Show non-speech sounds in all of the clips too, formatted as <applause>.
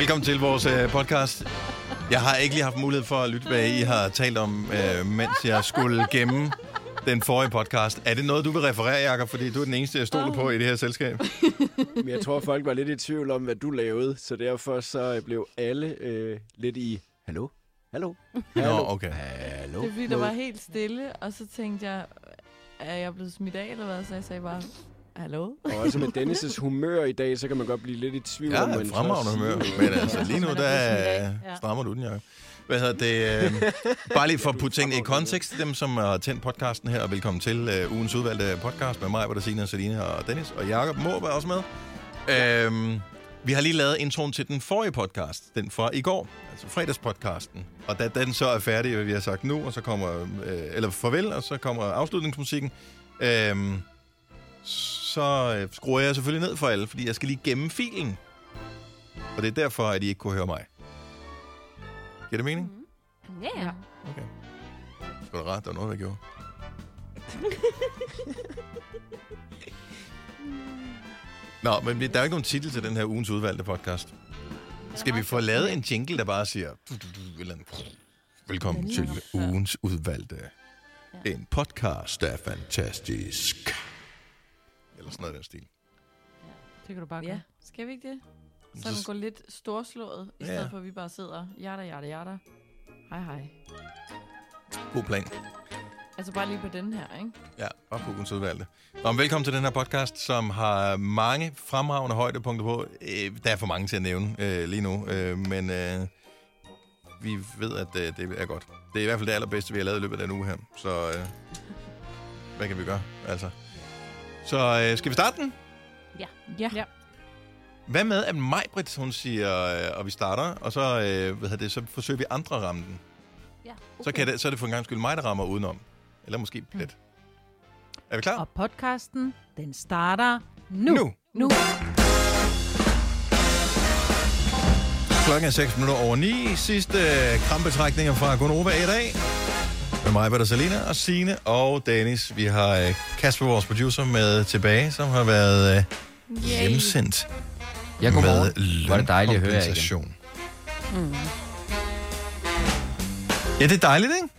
Velkommen til vores øh, podcast. Jeg har ikke lige haft mulighed for at lytte, hvad I har talt om, øh, mens jeg skulle gemme den forrige podcast. Er det noget, du vil referere, Jacob? Fordi du er den eneste, jeg stoler på i det her selskab. Men jeg tror, folk var lidt i tvivl om, hvad du lavede, så derfor så blev alle øh, lidt i, hallo? Hallo? Hallo? Nå, okay. Hallo? Det er fordi, der var helt stille, og så tænkte jeg, er jeg blevet smidt af, eller hvad? Så jeg sagde bare, hallo? Og også med Dennis' humør i dag, så kan man godt blive lidt i tvivl Ja, om, man fremragende humør. Men altså, lige nu, er der strammer du den, Jacob. Hvad hedder det? Øh, bare lige for at putte tingene i kontekst dem, som har tændt podcasten her, og velkommen til øh, ugens udvalgte podcast med mig, hvor der Signe, Selina og Dennis, og Jacob må være også med. Øhm, vi har lige lavet introen til den forrige podcast, den fra i går, altså fredagspodcasten. Og da den så er færdig, hvad vi har sagt nu, og så kommer, øh, eller farvel, og så kommer afslutningsmusikken, øhm, så øh, skruer jeg selvfølgelig ned for alle, fordi jeg skal lige gemme filen. Og det er derfor, at I ikke kunne høre mig. Giver det mening? Ja, ja. Okay. Det var da rart, der var noget, der gjorde. <laughs> Nå, men der er jo ikke nogen titel til den her ugens udvalgte podcast. Skal vi få lavet en jingle, der bare siger... eller. Velkommen til ugens udvalgte. En podcast, der er fantastisk. Eller sådan noget af den stil. Det kan du bare Ja, gøre. skal vi ikke det? Så den går lidt storslået, i Ja. stedet for at vi bare sidder, jada, jada, jada. Hej, hej. God plan. Altså bare lige på den her, ikke? Ja, bare på ugens udvalgte. Nå, men velkommen til den her podcast, som har mange fremragende højdepunkter på. Øh, der er for mange til at nævne øh, lige nu, øh, men øh, vi ved, at øh, det er godt. Det er i hvert fald det allerbedste, vi har lavet i løbet af den uge her. Så øh, hvad kan vi gøre? Altså. Så øh, skal vi starte den? Ja. Ja. Ja. Hvad med, at Majbrit, hun siger, øh, og vi starter, og så, øh, hvad hedder det, så forsøger vi andre at ramme den. ja. Så, kan det, så er det for en gang skyld mig, der rammer udenom. Eller måske plet. Er vi klar? Og podcasten, den starter nu. nu. Nu. Klokken er 6 minutter over 9. Sidste øh, krampetrækninger fra Gonova i dag. Med mig, Peter Salina og Sine og Dennis. Vi har øh, Kasper, vores producer, med tilbage, som har været øh, hjemsendt Ja, godmorgen. med er det dejligt at høre jer igen. Mm. Ja, det er dejligt, ikke?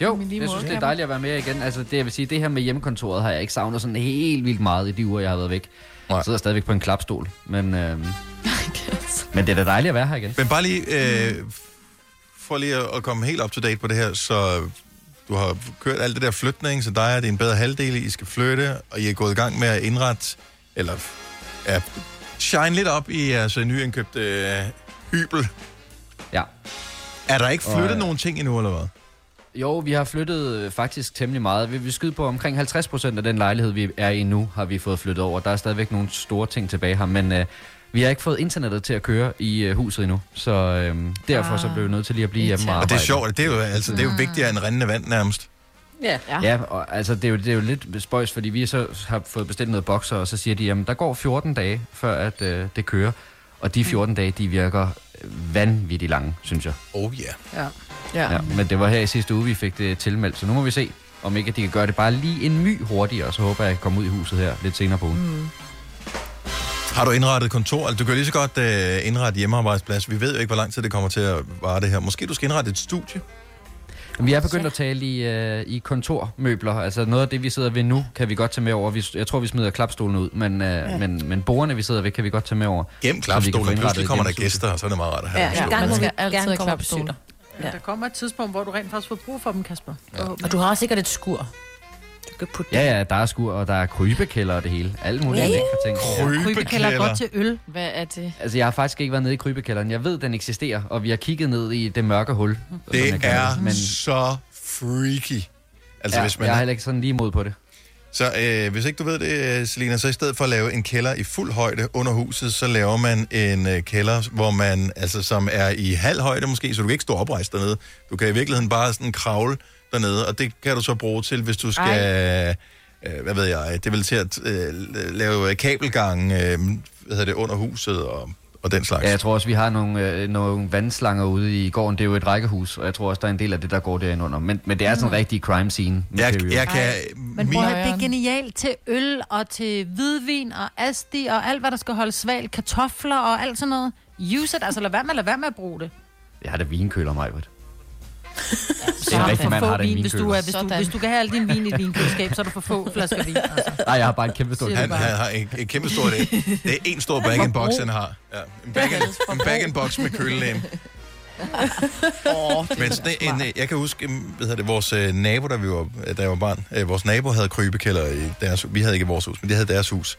Jo, jeg synes, det er dejligt at være med igen. Altså, det, jeg vil sige, det her med hjemmekontoret har jeg ikke savnet sådan helt vildt meget i de uger, jeg har været væk. Nej. Jeg sidder stadigvæk på en klapstol. Men, <laughs> det altså- men det er da dejligt at være her igen. Men bare lige, øh, for lige at, at komme helt up to date på det her, så du har kørt alt det der flytning, så dig og din bedre halvdel, I skal flytte, og I er gået i gang med at indrette, eller ja, shine lidt op i jeres nyindkøbte øh, hybel. Ja. Er der ikke Og, flyttet øh, nogen ting endnu, eller hvad? Jo, vi har flyttet øh, faktisk temmelig meget. Vi vil skyde på omkring 50 procent af den lejlighed, vi er i nu, har vi fået flyttet over. Der er stadigvæk nogle store ting tilbage her, men øh, vi har ikke fået internettet til at køre i øh, huset endnu. Så øh, derfor så blev vi nødt til lige at blive hjemme og Og arbejde. det er sjovt, det er jo, altså, det er jo vigtigere end rendende vand nærmest. Ja. Ja, og altså, det, er jo, det er jo lidt spøjs, fordi vi så har fået bestilt noget bokser, og så siger de, jamen der går 14 dage, før at øh, det kører. Og de 14 dage, de virker vanvittigt lange, synes jeg. Oh ja. Ja. Ja. Ja, men det var her i sidste uge, vi fik det tilmeldt, så nu må vi se, om ikke de kan gøre det bare lige en my hurtigere, så håber jeg, at jeg kommer ud i huset her lidt senere på ugen. Mm. Har du indrettet kontor? Altså, du kan lige så godt uh, indrette hjemmearbejdsplads. Vi ved jo ikke, hvor lang tid det kommer til at vare det her. Måske du skal indrette et studie? Vi er begyndt at tale i, øh, i kontormøbler, altså noget af det, vi sidder ved nu, kan vi godt tage med over. Vi, jeg tror, vi smider klapstolen ud, men, øh, ja. men, men bordene, vi sidder ved, kan vi godt tage med over. Gem klapstolen. Pludselig kommer der gæster, og så er det meget rart at have Ja, ja. Gang Man skal altid gerne have komme og klapstol. besøge dig. Ja. Der kommer et tidspunkt, hvor du rent faktisk får brug for dem, Kasper. Ja. Og du har sikkert et skur. Kan putte Ja, ja, der er skur, og der er krybekælder og det hele. Alle mulige ja. lækre ting. Krybekælder er Krybekælder. godt til øl. Hvad er det? Altså, jeg har faktisk ikke været nede i krybekælderen. Jeg ved, den eksisterer, og vi har kigget ned i det mørke hul. Det kalder er Men så freaky. Altså, ja, hvis man jeg er er... heller ikke sådan lige mod på det. Så øh, hvis ikke du ved det, øh, Selina, så i stedet for at lave en kælder i fuld højde under huset, så laver man en øh, kælder, hvor man, altså, som er i halv højde måske, så du kan ikke stå oprejst dernede. Du kan i virkeligheden bare sådan kravle dernede, og det kan du så bruge til, hvis du skal, øh, hvad ved jeg, det vil til at øh, lave kabelgang, øh, hvad hedder det, under huset og, og den slags. Ja, jeg tror også, vi har nogle, øh, nogle vandslanger ude i gården. Det er jo et rækkehus, og jeg tror også, der er en del af det, der går derinde under. Men, men det er sådan en rigtig crime scene. jeg, jeg kan... Men min, prøv at det er genialt til øl og til hvidvin og asti og alt, hvad der skal holde svalt. Kartofler og alt sådan noget. use it. Altså lad være med, lad være med at bruge det. Jeg har da vinkøler, mig. <laughs> Så en har du rigtig mand har da en vin, hvis du, er, hvis, du, hvis du kan have al din vin i et vinkøleskab, så er du for få <laughs> flasker vin. Altså. Nej, jeg har bare en kæmpe stor Han, han har en, en kæmpe stor det. Det er en stor bag-in-box, han har. Ja, en bag- en bag-in-box med kølelæn. <laughs> Åh, det Men sådan en, jeg kan huske, hvad hedder det, vores øh, nabo, da, vi var, da jeg var barn, øh, vores nabo havde krybekælder i deres Vi havde ikke i vores hus, men de havde deres hus.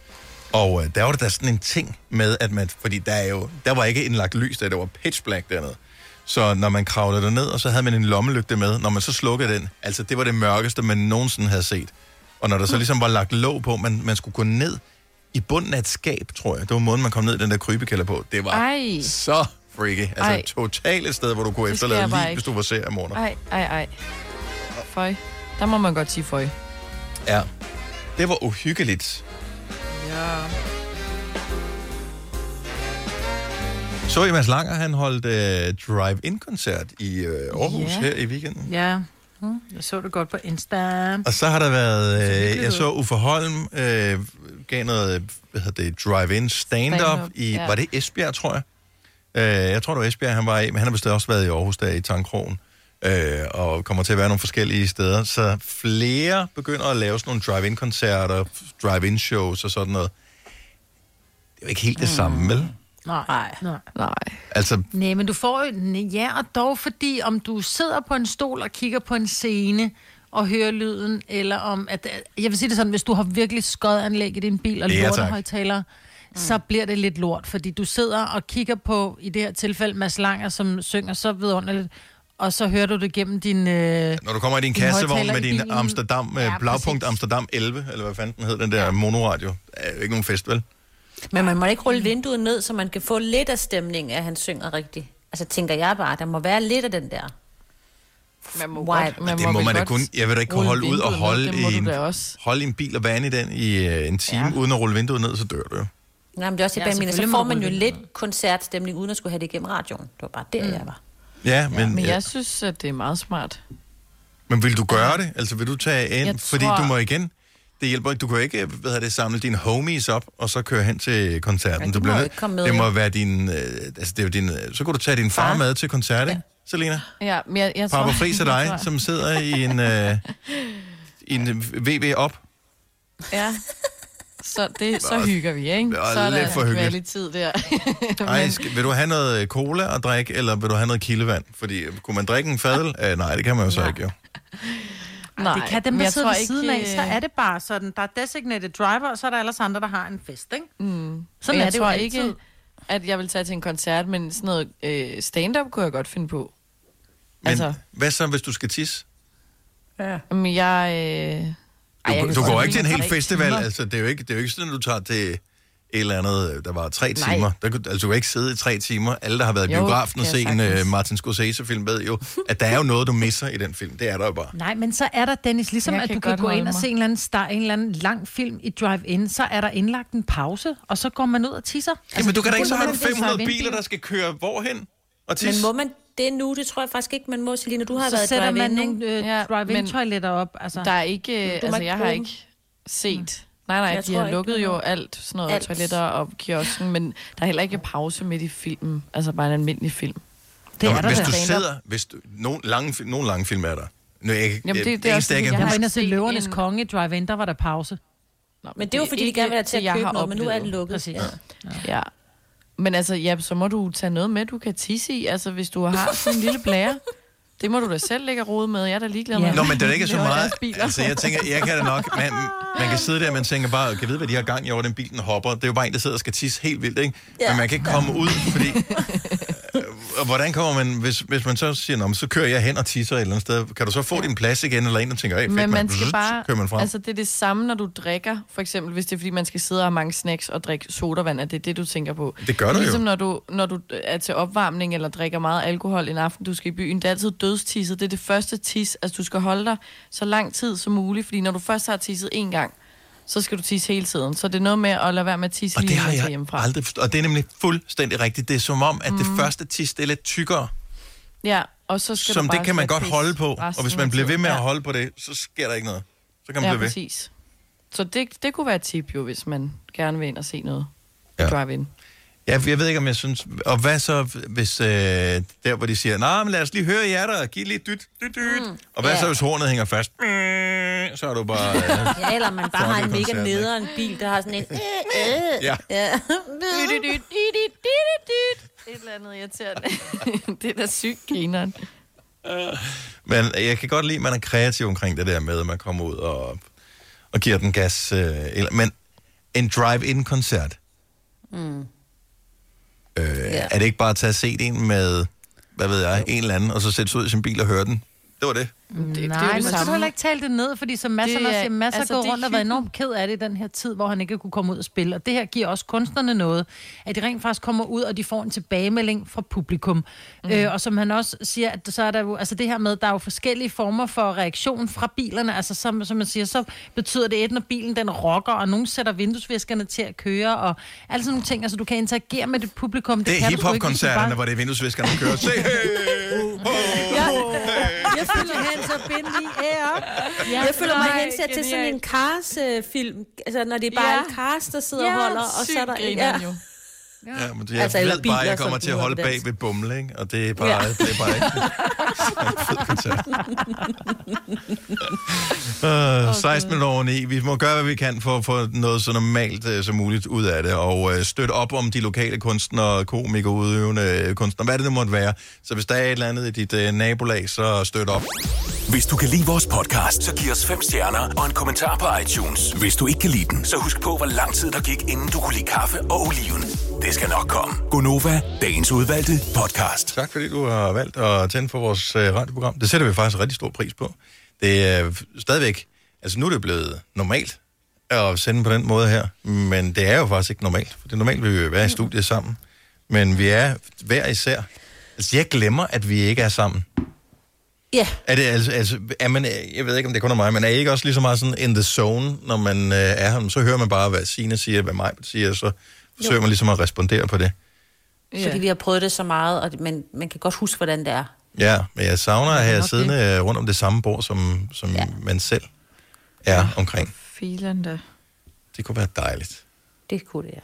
Og øh, der var det da sådan en ting med, at man, fordi der, er jo, der var ikke indlagt lys, der, der var pitch black dernede. Så når man kravlede derned, og så havde man en lommelygte med, når man så slukkede den, altså det var det mørkeste, man nogensinde havde set. Og når der så ligesom var lagt låg på, man, man skulle gå ned i bunden af et skab, tror jeg. Det var måden, man kom ned i den der krybekælder på. Det var Ej. så freaky. Altså Ej. totalt et sted, hvor du kunne Det efterlade ikke. hvis du var seriemorder. Ej, ej, ej. Føj. Der må man godt sige føj. Ja. Det var uhyggeligt. Ja. Så I Mads Langer, han holdt øh, drive-in-koncert i øh, Aarhus Ja. her i weekenden. Ja, Hmm, jeg så det godt på Insta. Og så har der været, øh, jeg så. Uffe Holm øh, gav noget, hvad hedder det, drive-in stand-up Stand-up, i, ja. var det Esbjerg, tror jeg? Øh, jeg tror, det var Esbjerg, han var i, men han har bestemt også været i Aarhus, der i Tankrogen, øh, og kommer til at være nogle forskellige steder. Så flere begynder at lave sådan nogle drive-in-koncerter, drive-in-shows og sådan noget. Det er jo ikke helt det samme, vel? Nej. Nej. Nej. Altså, Nej, men du får Ja, og dog fordi, om du sidder på en stol og kigger på en scene og hører lyden, eller om... at Jeg vil sige det sådan, hvis du har virkelig skodanlæg i din bil og Ja, tak. lortehøjtaler, så bliver det lidt lort, fordi du sidder og kigger på, i det her tilfælde, Mads Langer, som synger så vidunderligt, og så hører du det gennem din... Øh, Når du kommer i din Din kassevogn med din. Amsterdam, ja, Ja, Blaupunkt præcis. Amsterdam 11, eller hvad fanden den hed, den der monoradio, er jo ikke nogen fest, vel? Men man må ikke rulle vinduet ned, så man kan få lidt af stemningen, at han synger rigtigt. Altså, tænker jeg bare, der må være lidt af den der. Man må Why? godt, man det må vel man da kun, jeg vil da ikke kunne holde ud og ned, holde, må i du en, holde i en bil og vande i den i øh, en time, ja. Ja. uden at rulle vinduet ned, så dør du jo. Nej, men det er også det, Ja, ja, mener. Så får må man jo lidt koncertstemning, uden at skulle have det igennem radioen. Det var bare der, mm. jeg var. Ja, men, Men ja. jeg synes, at det er meget smart. men vil du gøre det? Altså vil du tage ind? Jeg Fordi tror- du må igen, det hjælper ikke. Du kan jo ikke hvad hedder det, samle dine homies op, og så køre hen til koncerten. Ja, de du må bliver nødt- ikke komme med, Det må jo. være din, øh, altså det er jo din, øh, så kan du tage din far, Far. med til koncert, ikke? Selina? Ja, men jeg, jeg Papa tror... Friis <laughs> og jeg dig, som sidder i en, øh, i en VV op. Ja. Så, det, så hygger vi, ikke? Så er der for kvalitet der. <laughs> Ej, skal, vil du have noget cola at drikke, eller vil du have noget kildevand? Fordi øh, kunne man drikke en fadel? Uh, nej, det kan man jo så ikke, jo. Nej, det kan dem, der jeg sidder tror ved siden af, ikke, så øh, er det bare sådan, der er designated driver, og så er der ellers andre, der har en fest, ikke? Mm. Sådan jeg er det tror jo altid. ikke, at jeg vil tage til en koncert, men sådan noget øh, stand-up kunne jeg godt finde på. Men Altså- hvad så, hvis du skal tisse? Men jeg... Øh... Du, Ej, jeg du, kan du går ikke til en hel festival, timer. altså det er, jo ikke, det er jo ikke sådan, at du tager til et eller andet, øh, der var tre Nej. timer. Der, kunne- altså du kan ikke sidde i tre timer. Alle, der har været i Jo, biografen og set jeg en uh. Martin Scorsese-film, ved jo, at der er jo noget, du misser i den film. Det er der jo bare. Nej, men så er der, Dennis, ligesom Jeg at kan du kan gå ind holde og mig. se en eller, anden star, en eller anden lang film i drive-in, så er der indlagt en pause, og så går man ud og tisser. Altså, Jamen du kan da ikke, så er 500 drive-in-bil. biler, der skal køre hvorhen og Men tisse. må man det nu? Det tror jeg faktisk ikke, man må, Selina. Du har Så været sætter drive-in, man ikke? nogle øh, drive-in-toiletter op. Altså. Der er ikke... Øh, altså, jeg har ikke set... Nej, nej, Jeg de har ikke, lukket det er jo alt, sådan noget Alt. toiletter og kiosken, men der er heller ikke pause midt i filmen. Altså bare en almindelig film. det Nå, er der hvis da. du sidder, hvis du, nogle, lange, nogle lange film er der. Nu, jeg, Jamen, det- det er eneste, også jeg jeg Jeg huske, var inde og se set Løvernes en- Konge i drive-in, der var der pause. Nå, Men det er jo, fordi de gerne vil have til det, jeg at købe har noget, men nu er den oplevet. lukket. Præcis. Ja. Ja. Men altså, ja, så må du tage noget med, du kan tisse i. Altså, hvis du har sådan en lille blære, <laughs> det må du da selv lægge rode med. Jeg er da ligeglad med. Ja. Nå, men det er ikke så meget. Altså, jeg tænker, jeg kan da nok... Man, man kan sidde der, og man tænker bare, kan vide, hvad de har gang i over den bil, den hopper. Det er jo bare en, der sidder og skal tisse helt vildt, ikke? Ja. Men man kan ikke komme ud, fordi... <laughs> Og hvordan kommer man, hvis, hvis man så siger, Nå, så kører jeg hen og tisser et eller andet sted, kan du så få din plads igen, eller en, der tænker, hey, fedt, Men man mand, skal bare... kører man frem. Altså, det er det samme, når du drikker. For eksempel, hvis det er, fordi man skal sidde og have mange snacks og drikke sodavand, at det er det, du tænker på. Det gør du jo. Ligesom når du, når du er til opvarmning eller drikker meget alkohol en aften, du skal i byen. Det er altid dødstisset. Det er det første tis. Altså, du skal holde dig så lang tid som muligt, fordi når du først har tisset en gang, så skal du tisse hele tiden. Så det er noget med at lade være med at tisse Og lige det har jeg hjemmefra. aldrig forstået. Og det er nemlig fuldstændig rigtigt. Det er som om, at det første tis, det er lidt tykkere, Ja, og så skal som det kan man godt holde på. Og hvis man bliver ved med at ja. holde på det, så sker der ikke noget. Så kan man Ja, blive ved. præcis. Så det, det kunne være et tip jo, hvis man gerne vil ind og se noget. Ja. Drive-in. Ja, jeg ved ikke, om jeg synes... Og hvad så, hvis øh, der, hvor de siger, nej, men lad os lige høre jer der, giv lige dyt, dyt, dyt. Mm. Og hvad Ja. så, hvis hornet hænger fast? Mm, Så er du bare... Øh, Ja, eller man bare har en mega nederen bil, der har sådan en... Øh, øh, ja. ja. Et eller andet irriterende. det er da sygt grineren. Men jeg kan godt lide, at man er kreativ omkring det der med, at man kommer ud og, og giver den gas. Øh, eller, men en drive-in-koncert, Mm. Øh, Ja. er det ikke bare at tage og se en med, hvad ved jeg, en eller anden, og så sætte sig ud i sin bil og høre den? Det var det. Det, det, Nej, det er jo men det så skal du heller ikke tale det ned, fordi som masser også er- siger, masser altså, går rundt og været enormt ked af det i den her tid, hvor han ikke kunne komme ud og spille. Og det her giver også kunstnerne noget, at de rent faktisk kommer ud, og de får en tilbagemelding fra publikum. Mm. Øh, og som han også siger, at så er der jo, altså det her med, der er jo forskellige former for reaktion fra bilerne. Altså som, som man siger, så betyder det et, når bilen den rocker, og nogen sætter vinduesviskerne til at køre, og alle sådan nogle ting. Altså du kan interagere med det publikum. Det, Det er kan hiphop-koncerterne, bare- hvor det er vinduesviskerne, der kører. Se, hey, <laughs> ho, Jeg føler hen så bind i ære. Jeg føler mig hensat til sådan en Cars-film. Altså, når det er bare Ja. ja. en Cars, der sidder Ja, og holder, og så er der... grineren jo. Ja, men det, jeg Altså, altså, ved bare, at jeg kommer til at holde bag ved bumle, ikke? Og det er bare, Ja. det er bare ikke en fed koncert. Uh, 16 minutter over 9. Vi må gøre, hvad vi kan for at få noget så normalt uh, som muligt ud af det, og uh, støtte op om de lokale kunstnere, komikere, udøvende kunstnere, hvad det nu måtte være. Så hvis der er et eller andet i dit uh, nabolag, så støt op. Hvis du kan lide vores podcast, så giv os fem stjerner og en kommentar på iTunes. Hvis du ikke kan lide den, så husk på, hvor lang tid der gik, inden du kunne lide kaffe og oliven. Det skal nok komme. Gonova, dagens udvalgte podcast. Tak fordi du har valgt at tænde for vores uh, radioprogram. Det sætter vi faktisk rigtig stor pris på. Det er stadigvæk, altså nu er det blevet normalt at sende på den måde her, men det er jo faktisk ikke normalt. For det er normalt, vil vi jo være i studiet sammen, men vi er hver især. Altså jeg glemmer, at vi ikke er sammen. Ja, Er det altså, altså er man, jeg ved ikke, om det kun er mig, men er I ikke også lige så meget sådan in the zone, når man uh, er her? Så hører man bare, hvad Sina siger, hvad mig siger, så forsøger man ligesom at respondere på det. fordi vi har prøvet det så meget, og man, man kan godt huske, hvordan det er. Ja, men jeg savner at have nok siddende rundt om det samme bord, som, som ja. Ja. man selv er omkring. Filen da. Det kunne være dejligt. Det kunne det, ja.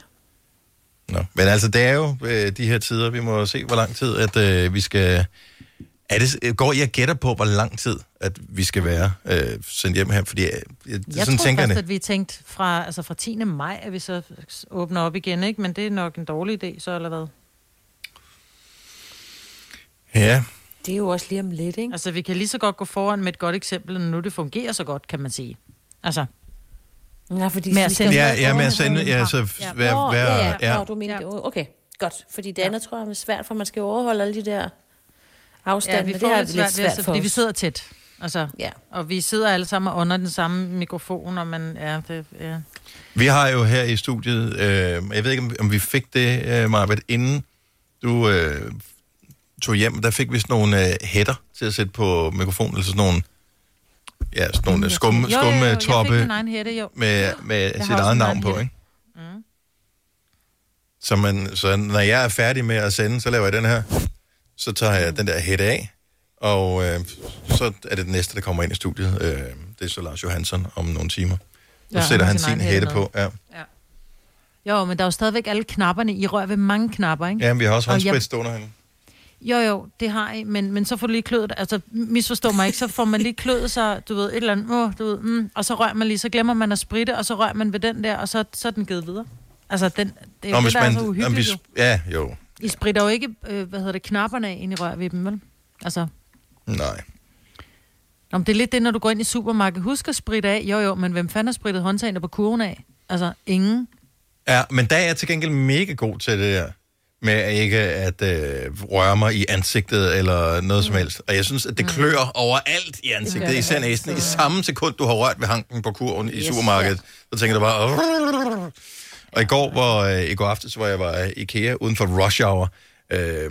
Nå. Men altså, det er jo øh, de her tider, vi må se, hvor lang tid, at øh, vi skal... Er det, øh, går jeg gætter på, hvor lang tid, at vi skal være øh, sendt hjem her? Fordi øh, jeg, Jeg sådan tror tænker først, jeg at vi tænkte fra, altså fra 10. maj, at vi så åbner op igen, ikke? Men det er nok en dårlig idé, så eller hvad? Ja, Det er jo også lige om lidt, ikke? Altså, vi kan lige så godt gå foran med et godt eksempel, når nu det fungerer så godt, kan man sige. Altså, Ja, fordi Med at sende- ja, ja med at sende... Ja, så Ja. være, Nå, være, ja, ja. ja. Nå, du mener, Ja. okay, godt. Fordi det andet Ja. tror jeg er svært, for man skal jo overholde alle de der afstande. ja, vi det får har lidt svært ved, svært for fordi vi sidder tæt. Altså, Ja. og vi sidder alle sammen under den samme mikrofon, og man, ja, det, ja. Vi har jo her i studiet, øh, jeg ved ikke, om, om vi fik det, øh, Marvitt, inden du øh, tog hjem, der fik vi sådan nogle øh, hætter til at sætte på mikrofonen, eller sådan nogle, ja, sådan nogle skumme, Jo, jo, jo, skumme jeg toppe fik min egen hætte, jo. med, med sit også eget en navn på, hætte. ikke? Så, man, så når jeg er færdig med at sende, så laver jeg den her, så tager jeg den der hætte af, og øh, så er det den næste, der kommer ind i studiet. Øh, det er så Lars Johansson om nogle timer. Så Ja, ja, sætter han sin hætte på, ja. Jo, men der er jo stadigvæk alle knapperne. I rører ved mange knapper, ikke? Ja, men vi har også Og jeg- håndsprit stående herinde. Jo, jo, det har I, men, men så får du lige klødet, altså misforstå mig ikke, så får man lige klødet sig, du ved, et eller andet, oh, du ved, mm, og så rører man lige, så glemmer man at spritte, og så rører man ved den der, og så, så er den givet videre. Altså, den, det er jo Nå, det, hvis der er man, så uhyggeligt, jo. ja, jo. I spritter jo ikke, øh, hvad hedder det, knapperne af, ind i rør ved dem, vel? Altså, Nej. Nå, men det er lidt det, når du går ind i supermarkedet. Husk at spritte af. Jo, jo, men hvem fanden har sprittet håndtagene på kurven af? Altså, ingen. Ja, men der er jeg til gengæld mega god til det der, med ikke at øh, røre mig i ansigtet eller noget mm. som helst. Og jeg synes, at det klør overalt i ansigtet, Ja. især næsten. I samme sekund, du har rørt ved hanken på kurven i Yes, supermarkedet, så tænker du bare... Og i går, hvor, øh, i går aftes, hvor jeg var i IKEA uden for rush hour, øh,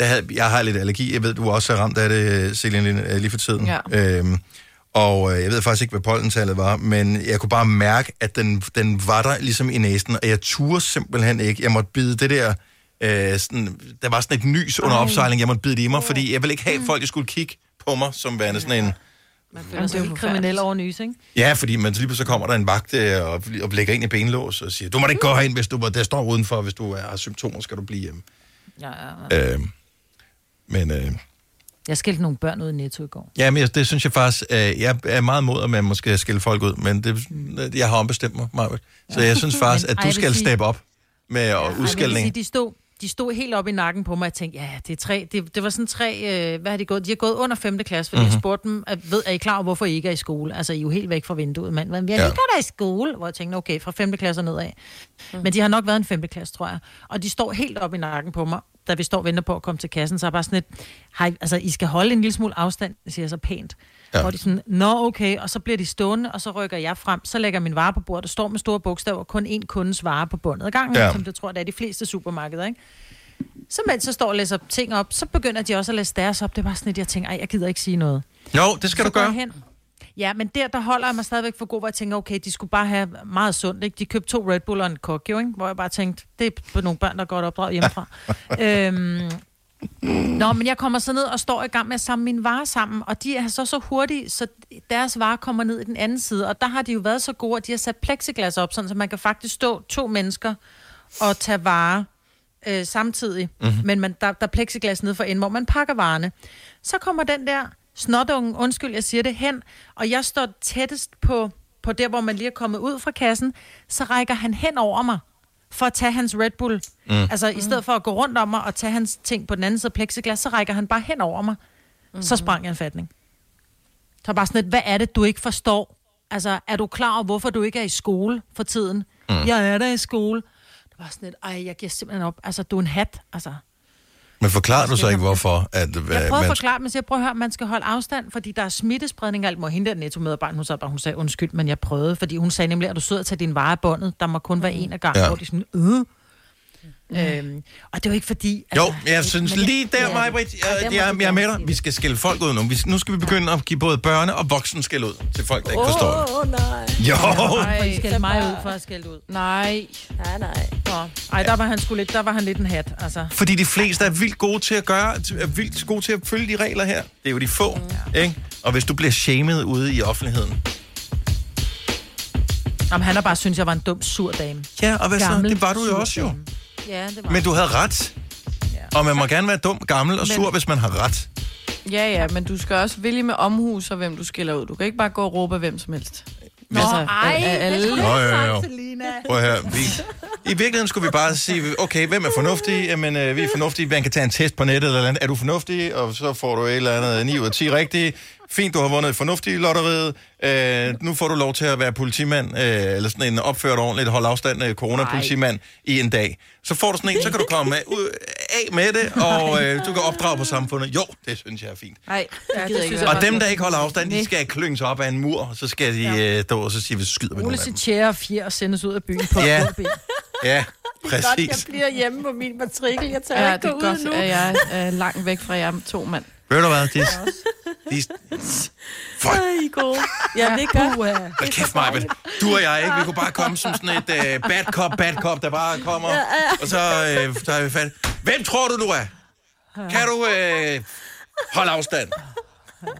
der havde, jeg har lidt allergi. Jeg ved, du også er ramt af det, Celine, lige, lige for tiden. Ja. Øhm, og øh, jeg ved faktisk ikke, hvad pollentallet var, men jeg kunne bare mærke, at den, den var der ligesom i næsen, og jeg turde simpelthen ikke. Jeg måtte bide det der... Øh, sådan, der var sådan et nys under opsejling, jeg måtte bide det i mig, fordi jeg ville ikke have, at folk de skulle kigge på mig, som værende sådan en Man føler sig helt kriminel over nys, ikke? Ja, fordi man lige så kommer der en vagt øh, og, og lægger ind i benlås og siger, du må da ikke gå herind, hvis du der står udenfor, hvis du har symptomer, skal du blive hjemme. Ja, ja, ja. Øh, men øh, Jeg skældte nogle børn ud i Netto i går. ja, men jeg- det synes jeg faktisk, øh, jeg er meget mod, at man måske skille folk ud, men det, jeg har ombestemt mig, Marvitt. Så jeg synes <laughs> faktisk, at ej, du vil skal sige- steppe op med ja, Ej, udskældning. sige, de stod, de stod helt op i nakken på mig, og jeg tænkte, ja, det er tre, det, det var sådan tre, øh, hvad har de gået? De har gået under 5. klasse, fordi mm-hmm. jeg spurgte dem, at, ved, er I klar over, hvorfor I ikke er i skole? Altså, I er jo helt væk fra vinduet, mand. Men jeg Ja. ja. ikke der i skole, hvor jeg tænkte, okay, fra 5. klasse og nedad. Mm. Men de har nok været en 5. klasse, tror jeg. Og de står helt op i nakken på mig, da vi står og venter på at komme til kassen, så er jeg bare sådan lidt, hej, altså, I skal holde en lille smule afstand, siger jeg så pænt. Ja. Hvor de sådan, nå okay, og så bliver de stående, og så rykker jeg frem, så lægger min vare på bordet, der står med store bogstaver, kun én kundes vare på bundet ad gangen, Ja. som det tror det er de fleste supermarkeder, ikke? Så mens jeg står og læser ting op, så begynder de også at læse deres op. Det var sådan lidt, jeg tænker, ej, jeg gider ikke sige noget. Jo, det skal så du gøre. Hen. Ja, men der, der holder jeg mig stadigvæk for god, hvor jeg tænker, okay, de skulle bare have meget sundt, ikke? De købte to Red Bull og en Coke, jo, ikke? Hvor jeg bare tænkte, det er på nogle børn, der er godt opdraget hjemmefra. <laughs> øhm, Nå, men jeg kommer så ned og står i gang med at samle mine varer sammen, og de er så så hurtige, så deres varer kommer ned i den anden side, og der har de jo været så gode, at de har sat plexiglas op, sådan, så man kan faktisk stå to mennesker og tage varer øh, samtidig, mm-hmm. men man, der, der er plexiglas nede for enden, hvor man pakker varerne. Så kommer den der snotunge, undskyld, jeg siger det, hen, og jeg står tættest på, på der, hvor man lige er kommet ud fra kassen, så rækker han hen over mig for at tage hans Red Bull. Mm. Altså, i stedet for at gå rundt om mig og tage hans ting på den anden side af plexiglas, så rækker han bare hen over mig. Mm. Så sprang jeg en fatning. Så bare sådan lidt, hvad er det, du ikke forstår? Altså, er du klar over, hvorfor du ikke er i skole for tiden? Mm. Jeg er der i skole. Det var sådan lidt, ej, jeg giver simpelthen op. Altså, du er en hat, altså. Men forklarer du så ikke, hvorfor? At, Jeg prøver at man, forklare, men så jeg prøver at høre, at man skal holde afstand, fordi der er smittespredning og alt. Må hende der netto-medarbejder, hun sagde bare, hun sagde undskyld, men jeg prøvede, fordi hun sagde nemlig, at du sidder og tager din vare af båndet. Der må kun være en af gangen, ja. hvor de sådan, øh. Øhm, og det er jo ikke fordi... jo, jeg synes men- lige der, Ja. mig, Britt, Ja, jeg, jeg, du jeg er med dig. Vi skal skælde folk ud nu. Vi, nu skal vi begynde at give både børne- og voksen skæld ud til folk, der ikke forstår det. Åh, oh, nej. Jo! For I skældte mig ud for at skælde ud. Nej. Nej, nej. Nå. Ej, der var han sgu lidt, der var han lidt en hat, altså. Fordi de fleste er vildt gode til at gøre, er vildt gode til at følge de regler her. Det er jo de få, ikke? Og hvis du bliver shamed ude i offentligheden. Jamen, han har bare syntes, jeg var en dum, sur dame. Ja, og hvad så? Gammel, Det var du jo også jo. Ja, det var Men du havde ret. Og man må gerne være dum, gammel og sur, hvis man har ret. Ja, ja, men du skal også vælge med omhus og hvem du skiller ud. Du kan ikke bare gå og råbe af hvem som helst. Nå, ej, af- af alle. det skulle Nå, jo, have jo. sagt, Selina. Prøv at høre, vi, I virkeligheden skulle vi bare sige, okay, hvem er fornuftig? Jamen, øh, vi er fornuftige. Man kan tage en test på nettet eller andet. Er du fornuftig? Og så får du et eller andet 9 ud af 10 rigtige. Fint, du har vundet et fornuftigt lotteriet. Øh, nu får du lov til at være politimand, øh, eller sådan en opført ordentligt, holde afstand af coronapolitimand i en dag. Så får du sådan en, så kan du komme af, ud, af med det, og øh, du kan opdrage på samfundet. Jo, det synes jeg er fint. Nej, det synes ikke. jeg Og dem, der ikke holder afstand, de skal klynges op af en mur, og så skal de øh, stå og så sige, vi skyder med Ole nogle af dem. tjære og fjer og sendes ud af byen på Ja. ja. Ja, Godt, jeg præcis. bliver hjemme på min matrikel. Jeg tør Ja, ikke det gå er ud godt, nu. at jeg er langt væk fra jer to mand. Ved du hvad? De, de, <laughs> Fuck. Ej, I er gode. Ja, det er godt. Hold kæft, Majbet. Du og jeg, ikke? Vi kunne bare komme som sådan et uh, bad cop, bad cop, der bare kommer, og så uh, tager vi fat. Hvem tror du, du er? Kan du uh, holde afstand?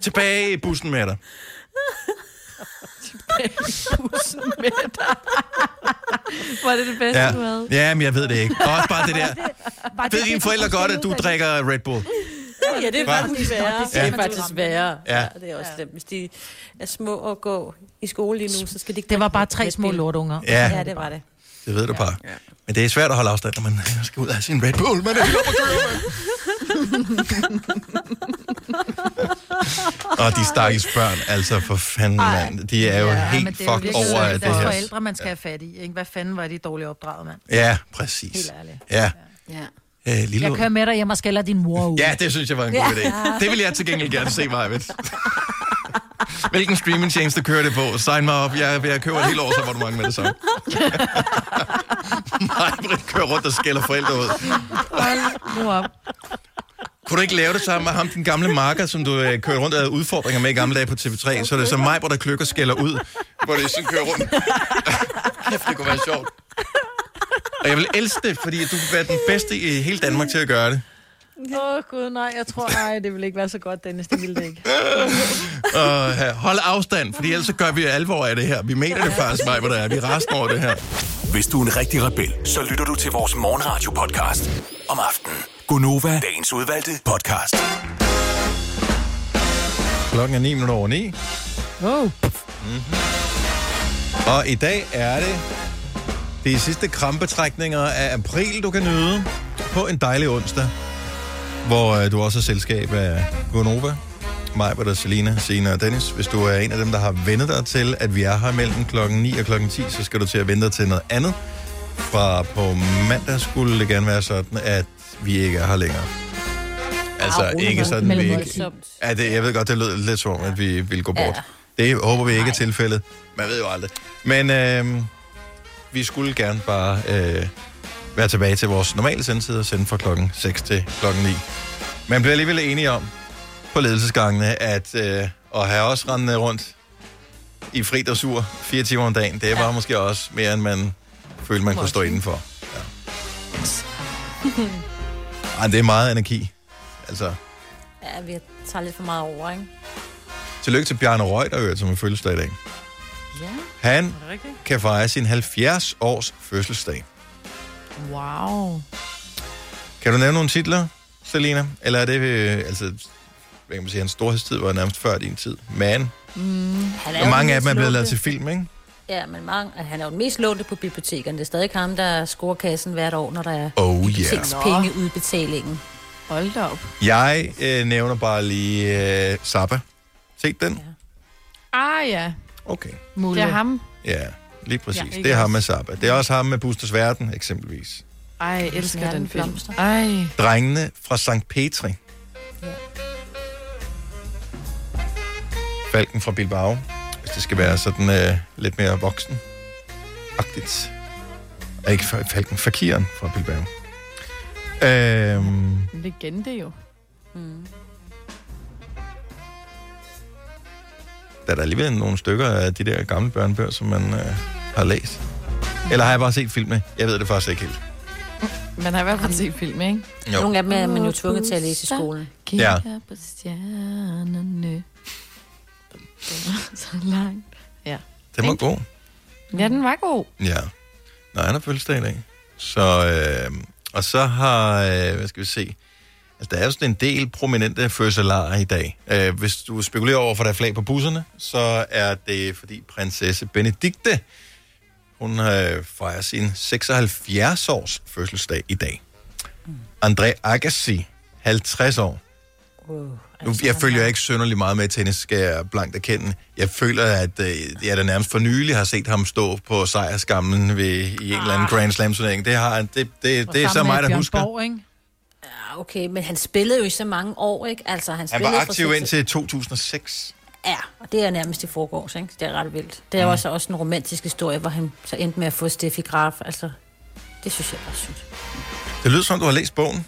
Tilbage i bussen med dig. Bussen med dig. Var det det bedste, Ja, du havde? ja men jeg ved det ikke. Og også bare det der. Bare Ved dine forældre godt, at du drikker Red Bull? Ja, det er faktisk værre. Det Ja. er faktisk værre. Ja. Ja. det er også slemt. Hvis de er små og gå i skole lige nu, så skal de ikke Det var bare tre små lortunger. Ja, Ja, det var det. det ved du bare. Men det er svært at holde afstand, når man <laughs> skal ud af sin Red Bull. Man er helt oppe at køre. Og <laughs> de stakkels børn, altså for fanden, mand. De er jo men helt det er fucked over deres af det her. forældre, man skal have fat i. Ikke? Hvad fanden var de dårligt opdraget, mand? Ja, præcis. Helt ærligt. Ja, Ja. Øh, lille Jeg kører med dig hjem og skælder din mor ud. Ja, det synes jeg var en god idé. Det vil jeg til gengæld gerne se, Majved. Hvilken streamingtjeneste kører det på? Sign mig op. Jeg, jeg køber et helt år, så var du mange med det samme. <laughs> Majbrit kører rundt og skælder forældre ud. Hold nu op. Kunne du ikke lave det sammen med ham, den gamle marker, som du øh, kører rundt og havde udfordringer med i gamle dage på TV3? Så er det så mig, hvor der kløkker skælder ud, hvor det sådan kører rundt. <laughs> Det kunne være sjovt. Og jeg vil elske det, fordi du kunne være den bedste i hele Danmark til at gøre det. Åh, oh, gud, nej, jeg tror, nej, det vil ikke være så godt, Dennis, det ville det ikke. <laughs> Og uh, hold afstand, for ellers så gør vi alvor af det her. Vi mener det faktisk, mig, hvor det er. Vi er resten over det her. Hvis du er en rigtig rebel, så lytter du til vores morgenradio-podcast om aftenen. Gunova, dagens udvalgte podcast. Klokken er 9 minutter over 9. Oh. Og i dag er det de sidste krampetrækninger af april, du kan nyde på en dejlig onsdag, hvor øh, du også har selskab af Gonova, mig, der Selina, Sina og Dennis. Hvis du er en af dem, der har vendet dig til, at vi er her mellem klokken 9 og klokken 10, så skal du til at vente dig til noget andet. Fra på mandag skulle det gerne være sådan, at vi ikke er her længere. Altså rolig ikke sådan, vi ikke... Ja, det, jeg ved godt, det lød lidt som om, at vi ville gå Ja. bort. Det håber vi ikke er tilfældet. Man ved jo aldrig. Men øh, vi skulle gerne bare øh, være tilbage til vores normale sendetid og sende fra klokken 6 til klokken 9. Man bliver alligevel enige om på ledelsesgangene, at øh, at have os rendende rundt i fri dressur fire timer om dagen, det var måske også mere, end man følte, man kunne stå indenfor. Ja. Ej, det er meget energi. Altså, Ja, vi tager lidt for meget over, ikke? tillykke til Bjarne Reuter, øvrigt, som er fødselsdag i dag. Ja. Han kan fejre sin 70 års fødselsdag. Wow. Kan du nævne nogle titler, Selina? Eller er det, øh, altså, hvad kan man sige, hans storhedstid var nærmest før din tid. Man. Han er Og mange af dem er blevet lavet til film, ikke? Ja, men mange, han er jo den mest lånte på bibliotekerne. Det er stadig ham, der scorer kassen hvert år, når der er Oh yeah. bibliotekspenge-udbetalingen. Hold da op. Jeg øh, nævner bare lige øh, Zappa. Set den? Ah ja, Okay. det er ham. Ja, lige præcis. Ja, det er ham også. med Zappa. Det er også ham med Busters Verden, eksempelvis. Ej, jeg elsker den film. blomster. Ej, Drengene fra St. Petri. Ja. Falken fra Bilbao. Hvis det skal være sådan øh, lidt mere voksen. Agtigt. Ikke fa- Falken, Fakiren fra Bilbao. Øhm, en legende jo. Der er der alligevel nogle stykker af de der gamle børnebøger, som man øh, har læst. Eller har jeg bare set filmene? Jeg ved det faktisk ikke helt. Man har i hvert fald set film, ikke? Jo. Nogle af dem er man jo tvunget til at læse i skolen. Kigger på stjernerne. <laughs> Så langt. Den var god. Ja, den var god. Ja. Nå, han har fødselsdag i dag. Så, øh, og så har, øh, hvad skal vi se, altså der er jo sådan en del prominente fødselarer i dag. Øh, hvis du spekulerer over, for der er flag på busserne, så er det fordi prinsesse Benedikte, hun øh, fejrer sin 76 års fødselsdag i dag. André Agassi, 50 år. Wow. Nu, jeg følger ikke synderligt meget med tennis, skal jeg blankt erkende. Jeg føler, at øh, jeg da nærmest for nylig har set ham stå på sejrskammen ved, i en eller anden Grand Slam-turnering. Det, har, han- det, det, det er så mig, der husker. Borg, ikke? Ja, okay, men han spillede jo i så mange år, ikke? Altså, han, Han spillede var fra aktiv indtil 2006. Ja, og det er nærmest i forgårs, ikke? Det er ret vildt. Det er jo også, også en romantisk historie, hvor han så endte med at få Steffi Graf. Altså, det synes jeg var sygt. Det lyder som, du har læst bogen.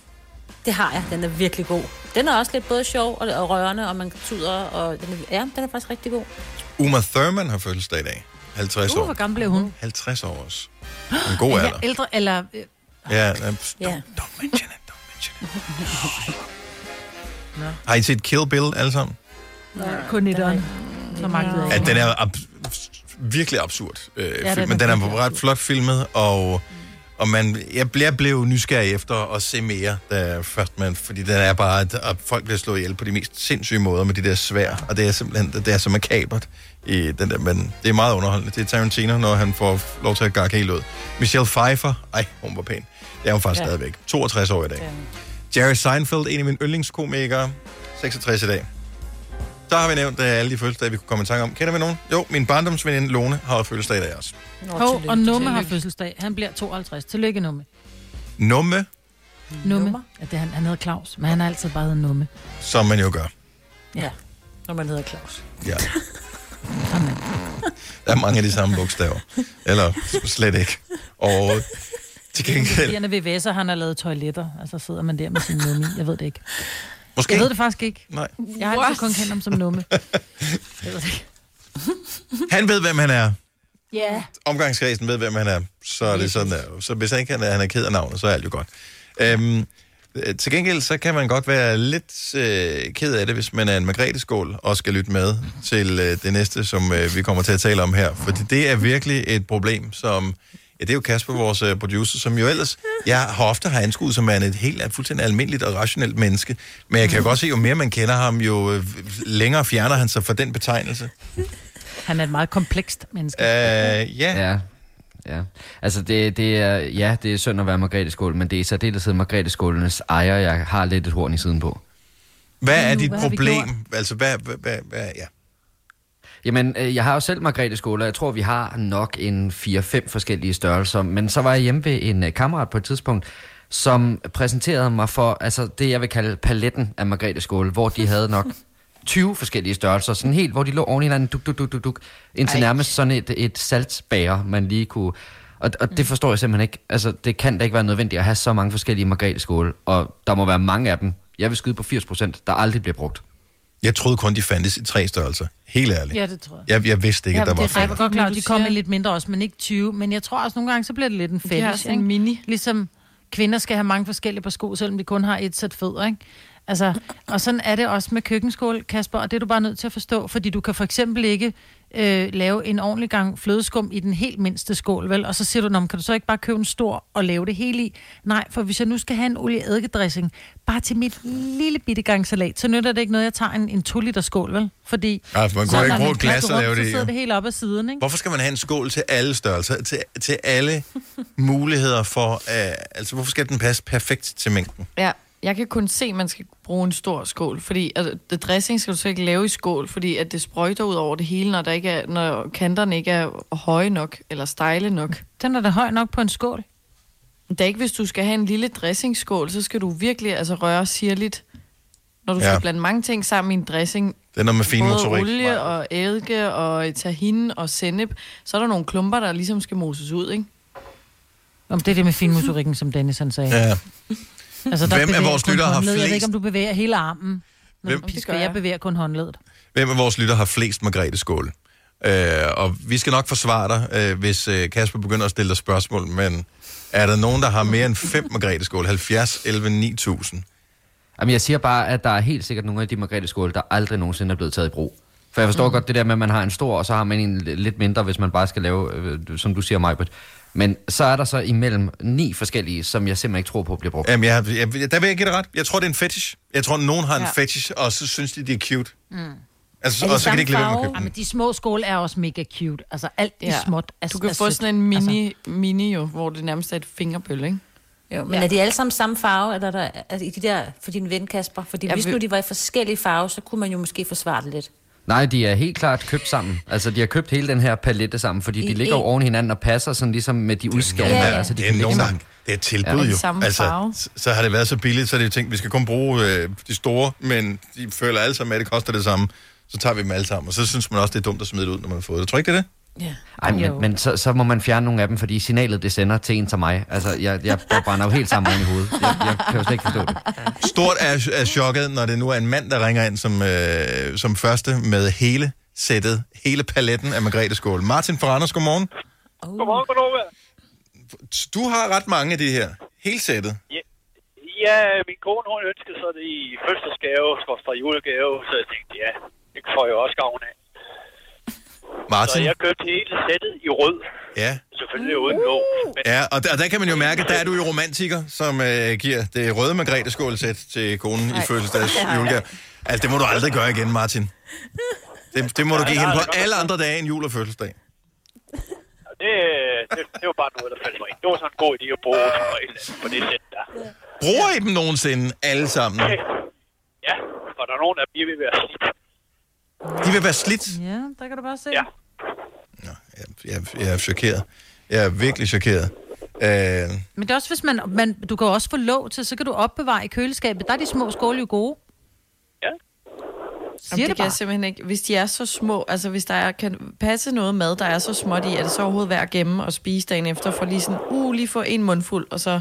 Det har jeg. Den er virkelig god. Den er også lidt både sjov og, og rørende, og man tuder, og den er, ja, den er faktisk rigtig god. Uma Thurman har fødselsdag i dag. 50 Uh, år. hvor gammel blev hun? 50 år også. En god Er alder. jeg ældre, eller... øh, Ja, ja, Ja. don't, don't mention it, it. <laughs> Har I set Kill Bill alle sammen? Kun i døren. Så magtede jeg Ja, ikke. den er ab- virkelig absurd øh, den film, er men den er ret flot filmet, og, og man, jeg, blev, jeg blev nysgerrig efter at se mere, da først man, fordi den er bare, at, at folk bliver slået ihjel på de mest sindssyge måder med de der svær, og det er simpelthen, det er så makabert i den der, men det er meget underholdende. Det er Tarantino, når han får lov til at gakke helt ud. Michelle Pfeiffer, ej, hun var pæn. Det er hun faktisk ja. Ja. stadigvæk. 62 år i dag. Jerry Seinfeld, en af mine yndlingskomikere, 66 i dag. Så har vi nævnt uh, alle de fødselsdage, vi kunne komme i tanke om. Kender vi nogen? Jo, min barndomsveninde Lone har fødselsdag i dag også. Nå, Hov, og Numme har fødselsdag. Han bliver 52. Tillykke, Numme. Numme, Numme. Ja, det, er han, han hedder Claus, men han har altid bare heddet Numme. som man jo gør. Ja, når man hedder Claus. Ja. <laughs> Der er mange af de samme bogstaver. Eller slet ikke. Og til gengæld... han er VVS'er, han har lavet toiletter, og så sidder man der med sin Numme. i. Jeg ved det ikke. Måske... Jeg ved det faktisk ikke. Nej. Jeg har altid kun kendt ham som Numme. <laughs> Jeg ved det ikke. Han ved, hvem han er. Ja. Omgangskredsen ved, hvem han er. Så er det sådan der. Så hvis han ikke han er, han er ked af navnet, så er alt jo godt. Øhm, Øh, Til gengæld, så kan man godt være lidt øh, ked af det, hvis man er en margrethe-skål og skal lytte med til øh, det næste, som øh, vi kommer til at tale om her. For det er virkelig et problem, som... Ja, det er jo Kasper, vores øh, producer, som jo ellers... Jeg har ofte har anskuet som værende et helt fuldstændig almindeligt og rationelt menneske. Men jeg kan jo godt se, jo mere man kender ham, jo øh, længere fjerner han sig fra den betegnelse. Han er et meget komplekst menneske. Øh, ja. Ja. Ja, altså det, det er, ja, det er synd at være Margrethe Skål, men det er i særdeleshed Margrethe Skålenes ejer, jeg har lidt et horn i siden på. Hvad er dit hvad problem? Altså, hvad, hvad, hvad, hvad ja. Jamen, øh, jeg har jo selv Margrethe Skål, og jeg tror, vi har nok en 4-5 forskellige størrelser. Men så var jeg hjemme ved en øh, kammerat på et tidspunkt, som præsenterede mig for altså, det, jeg vil kalde paletten af Margrethe Skål, hvor de havde nok <laughs> 20 forskellige størrelser, sådan helt, hvor de lå oven i hinanden, duk, duk, duk, duk, duk, indtil Ej. nærmest sådan et, et saltbager, man lige kunne... Og, og det forstår jeg simpelthen ikke. Altså, det kan da ikke være nødvendigt at have så mange forskellige Margrethe Skål, og der må være mange af dem. Jeg vil skyde på 80 procent, der aldrig bliver brugt. Jeg troede kun, de fandtes i tre størrelser. Helt ærligt. Ja, det tror jeg. Jeg, jeg vidste ikke, Ja, at der det var er flere. rigtig godt klar. Men De kommer siger- lidt mindre også, men ikke 20. Men jeg tror også nogle gange, så bliver det lidt en fælles. sådan en mini. Ligesom kvinder skal have mange forskellige par sko, selvom de kun har et sæt fødder, ikke? Altså, og sådan er det også med køkkenskål, Kasper, og det er du bare nødt til at forstå, fordi du kan for eksempel ikke øh, lave en ordentlig gang flødeskum i den helt mindste skål, vel? Og så siger du, "Nå, kan du så ikke bare købe en stor og lave det hele i? Nej, for hvis jeg nu skal have en olieeddikeddressing, bare til mit lille bitte gang salat, så nytter det ikke noget, jeg tager en, en 2 liter skål, vel? Fordi Ja, for man kunne ikke bruge et glas og lave det Så sidder det helt op ad siden, ikke? Hvorfor skal man have en skål til alle størrelser? Til, til alle muligheder for... Uh, altså, hvorfor skal den passe perfekt til mængden? Ja, jeg kan kun se, at man skal bruge en stor skål, fordi altså, det dressing skal du så ikke lave i skål, fordi at det sprøjter ud over det hele, når, der ikke er, når kanterne ikke er høje nok, eller stejle nok. Den er da høj nok på en skål. Det er ikke, hvis du skal have en lille dressingskål, så skal du virkelig altså, røre sirligt. Når du Ja. skal blande mange ting sammen i en dressing, Det er med fin både motorik. olie og eddike og tahin og sennep, så er der nogle klumper, der ligesom skal moses ud, ikke? Om det er det med finmotorikken, som Dennis han sagde. Ja. Altså, Hvem af vores kun lyttere har håndledet. Jeg ved flest- ikke, om du bevæger hele armen. Hvem-? Det Pisker, jeg jeg. bevæger kun håndledet. Hvem af vores lytter har flest Margrethe Skål? Uh, og vi skal nok forsvare dig, uh, hvis uh, Kasper begynder at stille dig spørgsmål, men er der nogen, der har mere end fem Margrethe Skål? 70, 11, 9000. Jamen, jeg siger bare, at der er helt sikkert nogle af de Margrethe skåle, der aldrig nogensinde er blevet taget i brug. For jeg forstår mm. godt det der med, at man har en stor, og så har man en lidt mindre, hvis man bare skal lave, øh, som du siger, Majbert. Men så er der så imellem ni forskellige, som jeg simpelthen ikke tror på bliver brugt. Jamen, jeg, jeg, der vil jeg give dig ret. Jeg tror, det er en fetish. Jeg tror, nogen har en Ja. fetish, og så synes de, det er cute. Mm. Altså, Er det og så kan de ikke lade være med at købe dem. men de små skåle er også mega cute. Altså, alt ja. Ja. er småt. Er, Du kan er få sødt. sådan en mini, altså. mini jo, hvor det nærmest er et fingerbøl, ikke? Jo, men Ja. er de alle sammen samme farve, eller er der, altså, i de der, for din ven Kasper? Fordi Jeg hvis vil- nu de var i forskellige farver, så kunne man jo måske forsvare det lidt. Nej, de er helt klart købt sammen. Altså, de har købt hele den her palette sammen, fordi de I ligger jo en- oven hinanden og passer sådan ligesom med de udskæringer. Ja, Ja. Altså, de det er nogen, der, sammen. det er et tilbud Ja, jo. de samme altså, farve. så, har det været så billigt, så er det jo tænkt, vi skal kun bruge øh, de store, men de føler alle sammen, at det koster det samme. Så tager vi dem alle sammen, og så synes man også, det er dumt at smide det ud, når man har fået det. Tror ikke, det er det? Ja. Ej, men, men så, så må man fjerne nogle af dem, fordi signalet, det sender til en som mig. Altså, jeg, jeg, brænder jo helt sammen i hovedet. Jeg, jeg kan jo slet ikke forstå det. Stort er, er chokket, når det nu er en mand, der ringer ind som, øh, som første med hele sættet, hele paletten af Margrethe Skål. Martin fra Randers, godmorgen. Godmorgen, Godnova. Du har ret mange af de her. Hele sættet. Ja, min kone, hun ønskede så det i fødselsdagsgave, fra julegave, så jeg tænkte, ja, det får jeg også gavn af. Så Martin? jeg købte hele sættet i rød, Ja. selvfølgelig uden låg. Men Ja, og der, og der kan man jo mærke, der er du jo romantiker, som øh, giver det røde Margrethe Skål-sæt til konen i fødselsdags julegave. Altså, det må du aldrig gøre igen, Martin. Det, det må du give hende på alle andre dage end jul og fødselsdag. det, det, det var bare noget, der faldt mig ind. Det var sådan en god idé at bruge på det sæt der. Bruger I dem nogensinde alle sammen? Ja, for der er nogen af dem, de vil være slidt. De vil være slidt. Ja, der kan du bare se. Ja. Nå, jeg, jeg, jeg er chokeret. Jeg er virkelig chokeret. Øh, Men det er også, hvis man, man... Du kan også få låg til, så kan du opbevare i køleskabet. Der er de små skåle jo gode. Ja. Siger Jamen, det, det kan bare. jeg simpelthen ikke. Hvis de er så små, altså hvis der er, kan passe noget mad, der er så småt i, er det så overhovedet værd at gemme og spise dagen efter, for lige sådan, uh, lige få en mundfuld, og så...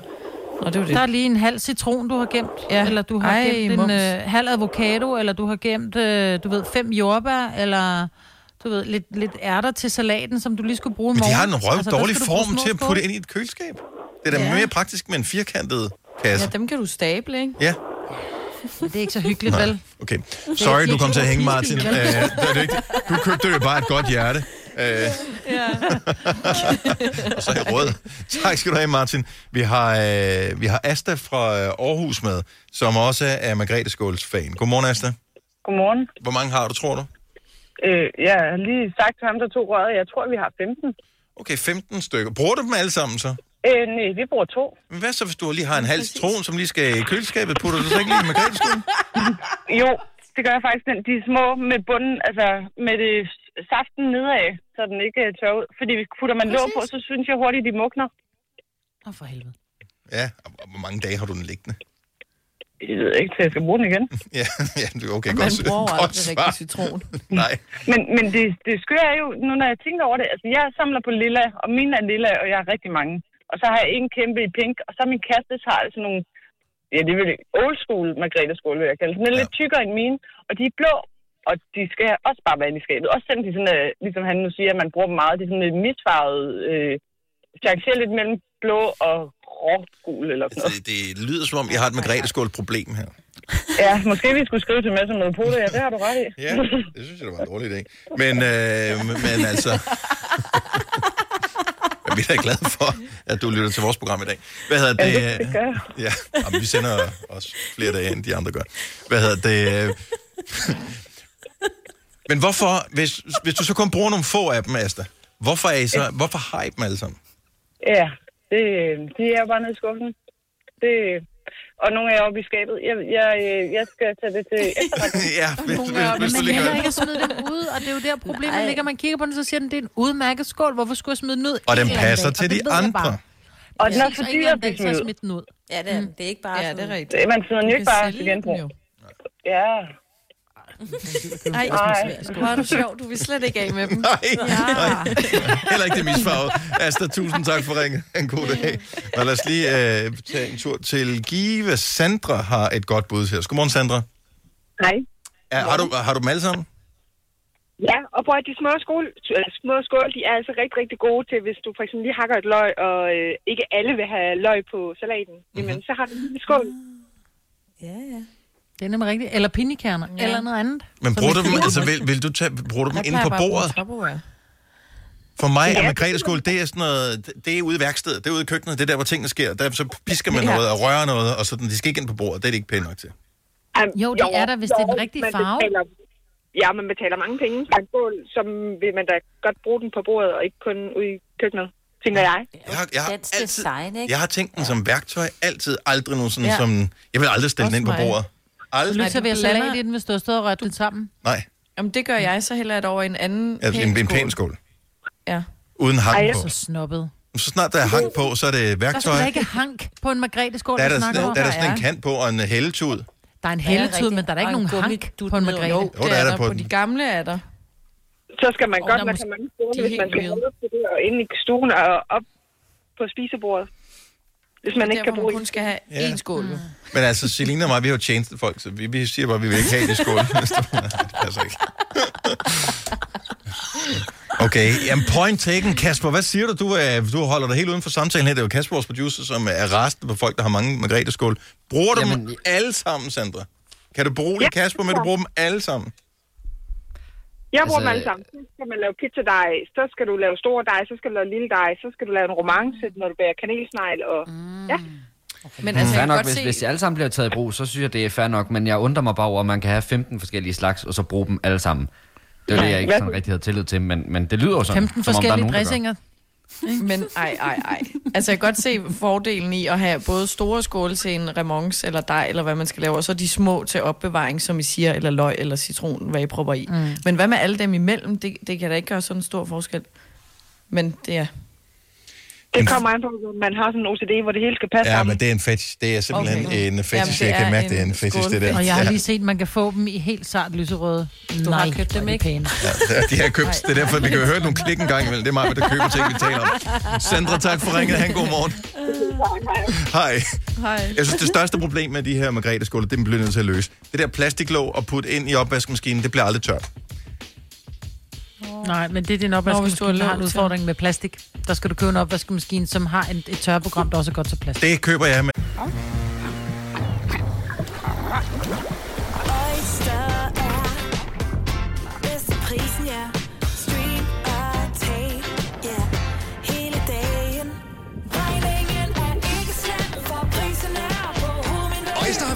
Nå, det er jo det. Der er lige en halv citron, du har gemt. Ja. Eller du har Ej, gemt en mums. øh, halv avocado, eller du har gemt, øh, du ved, fem jordbær, eller du ved, lidt, lidt ærter til salaten, som du lige skulle bruge i men de morgen. har en røv Altså, dårlig form til at putte ind i et køleskab. Det er da Ja. mere praktisk med en firkantet kasse. Ja, dem kan du stable, ikke? Ja, Det er ikke så hyggeligt, Nej. vel? okay. Sorry, du kom til at hænge, Martin. Øh, det er det ikke. Du købte jo bare et godt hjerte. Øh, Ja. og <laughs> så er jeg rød. Tak skal du have, Martin. Vi har, øh, vi har Asta fra øh, Aarhus med, som også er Margrethe Skåls fan. Godmorgen, Asta. Godmorgen. Hvor mange har du, tror du? Øh, jeg har lige sagt til ham, der tog røret. Jeg tror, vi har 15. Okay, 15 stykker. Bruger du dem alle sammen så? Øh, nej, vi bruger to. Men hvad så, hvis du lige har en halv citron, som lige skal i køleskabet? Putter du så ikke lige i Margrethe Skål? Jo, det gør jeg faktisk. Den, de er små med bunden, altså med det saften nedad, så den ikke øh, tør ud. Fordi hvis putter man låg på, så synes jeg hurtigt, de mugner. Åh, for helvede. Ja, og og hvor mange dage har du den liggende? Jeg ved ikke, til jeg skal bruge den igen. <laughs> Ja, ja det er okay. Man godt, bruger godt aldrig svar. rigtig citron. <laughs> Nej. Men, men det, det skøre er jo, nu når jeg tænker over det, altså jeg samler på lilla, og mine er lilla, og jeg har rigtig mange. Og så har jeg en kæmpe i pink, og så min kæreste har altså nogle, ja det vil old school Margrethe skål, vil jeg kalde. Den er Ja. lidt tykkere end mine, og de er blå, og de skal også bare være i skabet. Også selvom de sådan, øh, ligesom han nu siger, at man bruger dem meget, de er sådan lidt misfarvet, øh, changerer lidt mellem blå og rågul eller sådan noget. Det, det lyder som om, jeg har et Margrethe Skål problem her. Ja, måske vi skulle skrive til med som noget på det, ja, det har du ret i. Ja, det synes jeg, det var en dårlig idé. Men, øh, men altså... <laughs> Vi er da glade for, at du lytter til vores program i dag. Hvad hedder det? Ja, det, det gør. Ja, jamen, vi sender også flere dage, end de andre gør. Hvad hedder det? Men hvorfor, hvis, hvis du så kun bruger nogle få af dem, Asta, hvorfor, er I så, hvorfor har I dem alle sammen? Ja, det, de er bare nede i skuffen. Det, og nogle er oppe i skabet. Jeg, jeg, jeg skal tage det til efterretning. <laughs> ja, hvis, Nogle hvis, er- hvis du Men lige heller gør ikke at smide dem ud, og det er jo der problemet ligger. Man kigger på den, så siger den, det er en udmærket skål. Hvorfor skulle jeg smide den ud? Og en den passer til Og det de andre. bare. Og den er for dyr at blive smidt den ud. Ja, det er, det er ikke bare Ja, det er rigtigt. Man smider den jo ikke bare til genbrug. Ja. <laughs> Ej, Ej. hvor er du sjov. Du vil slet ikke af med dem. <laughs> Nej, Ja. Heller ikke det misfarvet. Asta, tusind tak for ringen. En god dag. Og lad os lige øh, tage en tur til Give. Sandra har et godt bud her. Godmorgen, Sandra. Hej. Er, har, du, har du dem alle sammen? Ja, og prøv at de små, skål, små skål, de er altså rigtig, rigtig gode til, hvis du for eksempel lige hakker et løg, og øh, ikke alle vil have løg på salaten. Mm-hmm. Jamen, så har du en lille skål. Ja, ja. Det er nemlig rigtigt. Eller pinjekerner, ja. eller noget andet. Men bruger du dem, altså, vil, vil du tage, bruger du dem inde på bordet? For mig er Ja. Margrethe skål, det er sådan noget, det- er ude i værkstedet, det er ude i køkkenet, det er der, hvor tingene sker. Der så pisker man Ja. noget og rører noget, og sådan, de skal ikke ind på bordet, det er det ikke pænt nok til. Um, Jo, det er der, hvis det er den rigtige man farve. Betaler, ja, man betaler mange penge for en skål, som vil man da godt bruge den på bordet, og ikke kun ude i køkkenet, tænker jeg. Jeg har, jeg har, altid, design, ikke? jeg har tænkt den som værktøj, altid, aldrig nogen sådan Ja. som, jeg vil aldrig stille den Også ind på mig. Aldrig. Ved du salat i den, hvis du har stået og rørt det sammen. Nej, Jamen, det gør jeg, så det over i en anden altså, en, en pæn skål. Ja. Uden Ej, hang jeg på. Så snobbet. Så snart der er hang på, så er det værktøj. der ikke hank på en margrethe skål, Der er der sådan, om. der er der Der sådan en er. kant på og en hældetud. Der er en Ja, rigtigt. men der er ikke Og nogen en hank på en margrethe. Jo, der er er der på de gamle er der. Så skal man godt mås- så mange er hvis man skal holde til det, og inde i stuen og op på spisebordet. Hvis man ikke kan bruge man kun skal have Ja. én skål. jo. Men altså, Selina og mig, vi er jo tjenestefolk, så vi, vi siger bare, at vi vil ikke have det skål. <laughs> det passer ikke. Okay, jamen point taken. Kasper, hvad siger du? Du, er, du holder dig helt uden for samtalen her. Det er jo Kasper, vores producer, som er resten på folk, der har mange margrethe skål. Bruger du Jamen, dem alle sammen, Sandra? Kan du berolige Ja. Kasper med, at du bruger dem alle sammen? Jeg bruger Altså, dem alle sammen. Så skal man lave pizzadej, så skal du lave store dej, så skal du lave lille dej, så skal du lave en romance, når du bærer kanelsnegl. Og... Mm. Ja, Men Altså, fair nok, godt hvis, se... hvis de alle sammen bliver taget i brug, så synes jeg, det er fair nok. Men jeg undrer mig bare over, at man kan have 15 forskellige slags, og så bruge dem alle sammen. Det er det, jeg ikke sådan rigtig havde tillid til, men, men det lyder jo sådan, 15 som om der er forskellige nogen, dressinger. Men ej, ej, ej. Altså, jeg kan godt se fordelen i at have både store skåle til en remonce eller dej, eller hvad man skal lave, og så de små til opbevaring, som I siger, eller løg eller citron, hvad I prøver i. Mm. Men hvad med alle dem imellem? Det, det kan da ikke gøre sådan en stor forskel. Men det er... det kommer an på, at man har sådan en OCD, hvor det hele skal passe Ja, sammen. men det er en fetish. Det er simpelthen Okay. en fetish. Jamen, jeg kan mærke, det er en fetish, det der. Og jeg har lige set, at man kan få dem i helt sart lyserøde. Du har Nej, købt hvor dem, er de ikke? pæne. Ja, de har købt. Det er derfor, vi kan høre nogle klik en gang imellem. Det er mig, der køber ting, vi taler om. Sandra, tak for ringet. Han god morgen. Hej. Hej. Jeg synes, det største problem med de her margrethe skåle, det bliver nødt til at løse. Det der plastiklåg og putte ind i opvaskemaskinen, det bliver aldrig tørt. Nej, men det er din opvaskemaskine, der har en udfordring med plastik. Der skal du købe en opvaskemaskine, som har en, et tørreprogram, der også er godt til plastik. Det køber jeg med.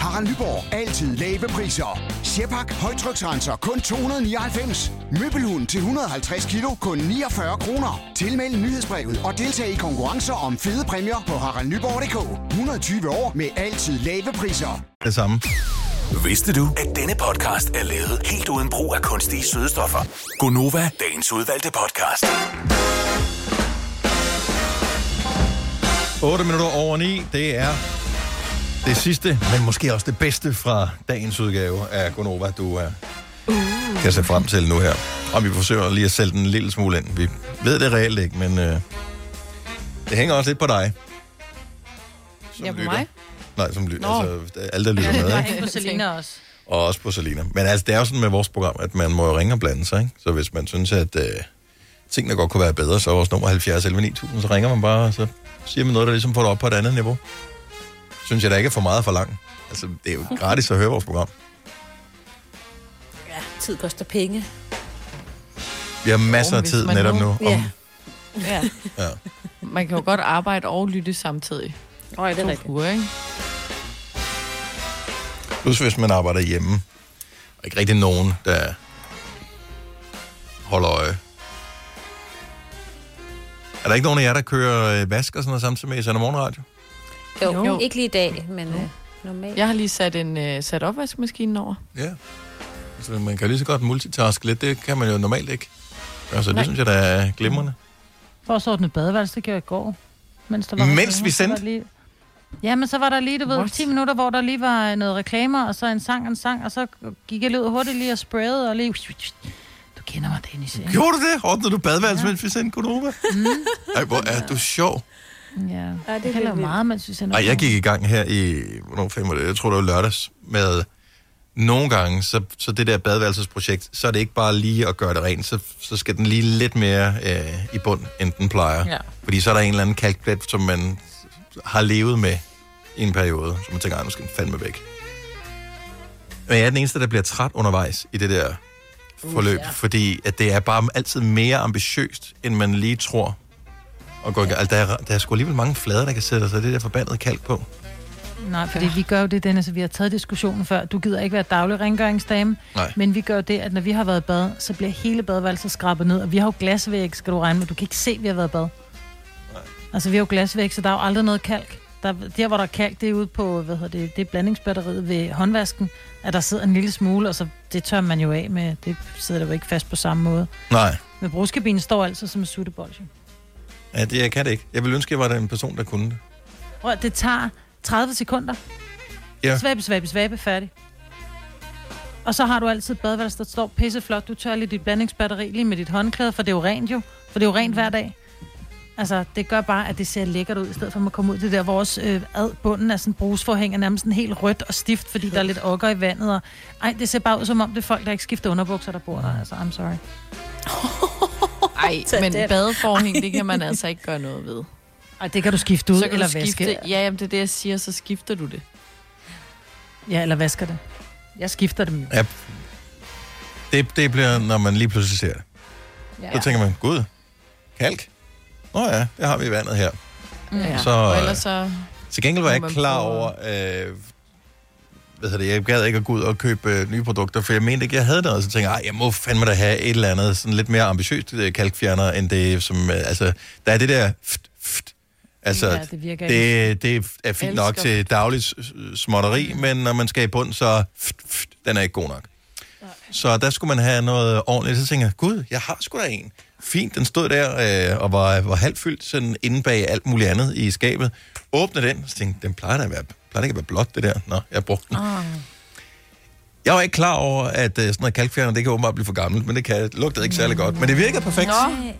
Harald Nyborg. Altid lave priser. Sjehpak. Højtryksrenser. Kun 299. Møbelhund til 150 kilo. Kun 49 kroner. Tilmeld nyhedsbrevet og deltag i konkurrencer om fede præmier på haraldnyborg.dk. 120 år med altid lave priser. Det samme. Vidste du, at denne podcast er lavet helt uden brug af kunstige sødestoffer? Gonova, dagens udvalgte podcast. 8 minutter over 9, det er det sidste, men måske også det bedste fra dagens udgave af Gonova, du uh, kan se frem til nu her. Og vi forsøger lige at sælge den en lille smule ind. Vi ved det reelt ikke, men uh, det hænger også lidt på dig. som Ja, på lytter. mig? Nej, som lytter. Altså, alle, der lytter <laughs> med, Nej, ikke? på Selina også. Og også på Salina. Men altså, det er jo sådan med vores program, at man må jo ringe og blande sig, ikke? Så hvis man synes, at øh, tingene godt kunne være bedre, så er vores nummer 70 11 9000, så ringer man bare, og så siger man noget, der ligesom får det op på et andet niveau. Synes jeg da ikke er for meget for langt. Altså, det er jo gratis at høre vores program. Ja, tid koster penge. Vi har masser af tid netop nu. Om, Ja. Ja. Ja. Man kan jo godt arbejde og lytte samtidig. Åh, ja, det er rigtigt. ikke? Plus hvis man arbejder hjemme. Og ikke rigtig nogen, der holder øje. Er der ikke nogen af jer, der kører øh, vask og sådan noget samtidig med i sender morgenradio? Jo, Jo. jo. ikke lige i dag, men øh, normalt. Jeg har lige sat en uh, sat opvaskemaskinen over. Ja. Altså, man kan lige så godt multitaske lidt. Det kan man jo normalt ikke. Altså, det Nej. synes jeg, der er glimrende. For at ordne badeværelse, det gjorde jeg i går. Mens, der var Mens vi Så sendte? Lige... Ja, men så var der lige, du ved, What? 10 minutter, hvor der lige var noget reklamer, og så en sang og en sang, og så gik jeg lige ud hurtigt lige og sprayede, og lige... Du kender mig, Dennis. ikke? Gjorde du det? Ordnede du badeværelse, mens vi sendte Konoba? Mm. Ej, hvor er du sjov. Ja, Ja, det er hælder lidt meget, mens vi sender Ej, jeg gik i gang her i, hvornår fem var det? Jeg tror, det var lørdags, med nogle gange, så, så det der badeværelsesprojekt, så er det ikke bare lige at gøre det rent, så, så skal den lige lidt mere øh, i bund, end den plejer. Ja. Fordi så er der en eller anden kalkplet, som man har levet med i en periode, så man tænker, "Ej, nu skal den fandme væk. Men jeg er den eneste, der bliver træt undervejs i det der forløb, uh, ja. fordi at det er bare altid mere ambitiøst, end man lige tror. Og går, ja. altså, der, er, der er sgu alligevel mange flader, der kan sætte sig det der forbandede kalk på. Nej, fordi vi gør jo det, Dennis, så vi har taget diskussionen før. Du gider ikke være daglig rengøringsdame, Nej. men vi gør jo det, at når vi har været i bad, så bliver hele badeværelset skrabet ned, og vi har jo glasvæg, skal du regne med. Du kan ikke se, at vi har været i bad. Nej. Altså, vi har jo glasvæg, så der er jo aldrig noget kalk. Der, der, hvor der er kalk, det er ude på, hvad hedder det, det er blandingsbatteriet ved håndvasken, at der sidder en lille smule, og så det tør man jo af med. Det sidder der jo ikke fast på samme måde. Nej, Men brugskabinen står altid som en suttebold. Ja, det, jeg kan det ikke. Jeg vil ønske, at jeg var den person, der kunne det. Prøv, det tager 30 sekunder. Ja. Svabe, svabe, svabe, færdig. Og så har du altid et badeværelse, der står pisseflot. Du tør lige dit blandingsbatteri lige med dit håndklæde, for det er jo rent jo. For det er jo rent hver dag. Altså, det gør bare, at det ser lækkert ud, i stedet for at man kommer ud det der, hvor vores øh, ad, bunden af sådan en brugsforhæng er nærmest sådan helt rødt og stift, fordi der er lidt okker i vandet. Og, ej, det ser bare ud som om, det er folk, der ikke skifter underbukser, der bor der. Altså, I'm sorry. <laughs> Ej, men den. badeforhæng, det kan man altså ikke gøre noget ved. Ej, det kan du skifte ud, så kan eller du vaske. skifte, Ja, jamen, det er det, jeg siger, så skifter du det. Ja, eller vasker det. Jeg skifter dem jo. Ja. Det, det bliver, når man lige pludselig ser det. Ja. Så tænker man, gud, kalk? Nå ja, det har vi i vandet her. Ja. Så, Så, og øh, ellers så... Til gengæld var jeg ikke klar over, øh, hvad hedder det, jeg gad ikke at gå ud og købe øh, nye produkter, for jeg mente ikke, jeg havde noget. Så tænkte jeg, "Ej, jeg må fandme da have et eller andet sådan lidt mere ambitiøst øh, kalkfjerner, end det, som, øh, altså, der er det der, ft, ft, altså, Ja, det virker det, det er fint nok til dagligt småtteri, men når man skal i bund, så ft, ft, den er ikke god nok. Så der skulle man have noget ordentligt. Så tænkte jeg, gud, jeg har sgu da en. Fint, den stod der øh, og var, var halvt fyldt sådan inde bag alt muligt andet i skabet. Åbne den, så tænkte den plejer da at være, plejer ikke at være blåt, det der. Nå, jeg brugte den. Ah. Jeg var ikke klar over, at øh, sådan noget kalkfjerner, det kan åbenbart blive for gammelt, men det kan, lugtede ikke særlig godt. Men det virkede perfekt. Nå.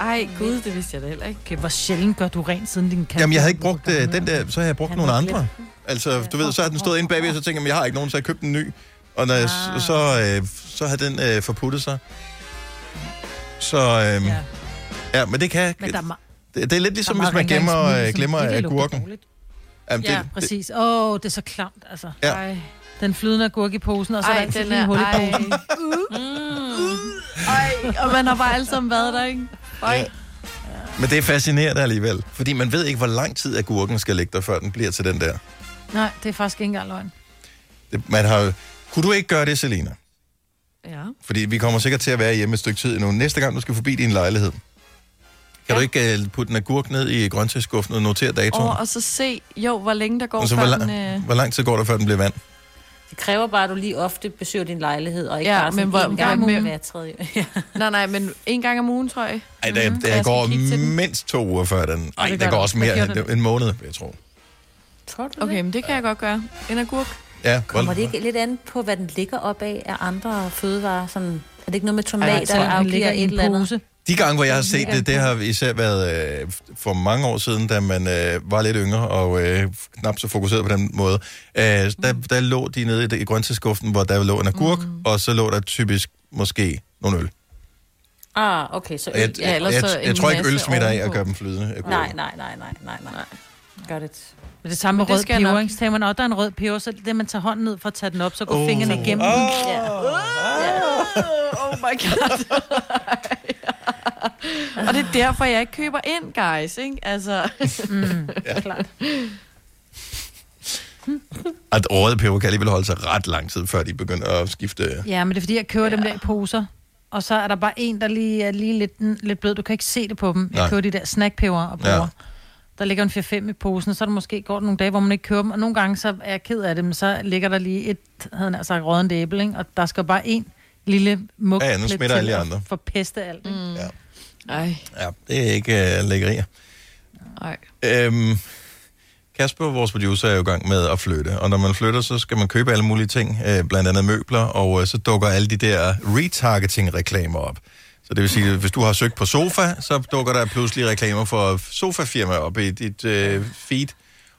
Ej, gud, det vidste jeg da heller ikke. Okay, hvor sjældent gør du rent siden din kant? Jamen, jeg havde ikke brugt øh, den der, så havde jeg brugt nogle andre. Altså, du ved, så havde den stået inde bagved, og så tænkte jeg, "Men jeg har ikke nogen, så jeg købte en ny. Og når jeg, Ah. så, øh, så havde den øh, forputtet sig. Så, øh, ja. ja, men det kan... Men der er Det, det er lidt ligesom, hvis man gemmer, øh, rengøringsmiddel, som glemmer lugter agurken. Jamen, Ja, det, præcis. Åh, oh, det er så klamt, altså. Ja. Ej. Den flydende agurk i posen, og så Ej, er der den er- hul i ej. posen. Ej, og man har bare alle sammen været der, ikke? Ej. Ja. Men det er fascinerende alligevel. Fordi man ved ikke, hvor lang tid agurken skal ligge der, før den bliver til den der. Nej, det er faktisk ikke engang løgn. Det, man har, jo- kunne du ikke gøre det, Selina? Ja. Fordi vi kommer sikkert til at være hjemme et stykke tid endnu. Næste gang, du skal forbi din lejlighed, kan ja. du ikke uh, putte en agurk ned i grøntsagsskuffen og notere datoen? Og, og så se, jo, hvor længe der går, Altså, før hvor, den... Øh... hvor lang tid går der, før den bliver vand? Det kræver bare, at du lige ofte besøger din lejlighed, og ikke Ja, bare sådan men hvor- en gang om hver tredje. <laughs> Ja. Nej, nej, men en gang om ugen, tror jeg. Ej, der, Mhm. der skal går mindst to uger før den. Ej, det der går der. også mere end det? en måned, jeg tro. Tror du Okay, men det kan jeg godt gøre. En agurk. Ja, Kommer hvor- det ikke lidt an på, hvad den ligger op af af andre fødevarer? Sådan, er det ikke noget med tomater, tror, der ligger i et en eller andet? pose. De gange, hvor jeg har set det, det har især været øh, for mange år siden, da man øh, var lidt yngre og øh, knap så fokuseret på den måde. Øh, der, der lå de nede i, i grøntsagsskuffen, hvor der lå en agurk, mm. og så lå der typisk måske nogle øl. Ah, okay. Så Jeg, øl, jeg, ja, jeg, jeg, jeg tror ikke, øl smitter af at gøre dem flydende. Nej, nej, nej, nej, nej, nej. Gør det. Men det samme med rød peber, ikke? Så man, at der er en rød peber, så er det man tager hånden ned for at tage den op, så går oh. fingrene igennem Åh. den. Oh my god. <laughs> og det er derfor, jeg ikke køber ind, guys, ikke? Altså... Mm, <laughs> klart. At røde peber kan alligevel holde sig ret lang tid, før de begynder at skifte. Ja, men det er fordi, jeg køber ja. dem der i poser. Og så er der bare en, der lige er lige lidt, lidt blød. Du kan ikke se det på dem. Jeg Nej. køber de der snackpeber og bruger. Ja. Der ligger en 4-5 i posen, og så er der måske går nogle dage, hvor man ikke køber dem. Og nogle gange så er jeg ked af det, men så ligger der lige et, havde jeg sagt, rådent æble, ikke? Og der skal bare en lille mug Ja, nu smitter alle andre. for peste alt. Ikke? Mm. Ja. Ej, Ja, det er ikke uh, lækkerier. ej. Øhm, Kasper, vores producer, er jo i gang med at flytte, og når man flytter, så skal man købe alle mulige ting, øh, blandt andet møbler, og øh, så dukker alle de der retargeting-reklamer op. Så det vil sige, at hvis du har søgt på sofa, så dukker der pludselig reklamer for sofafirma op i dit øh, feed.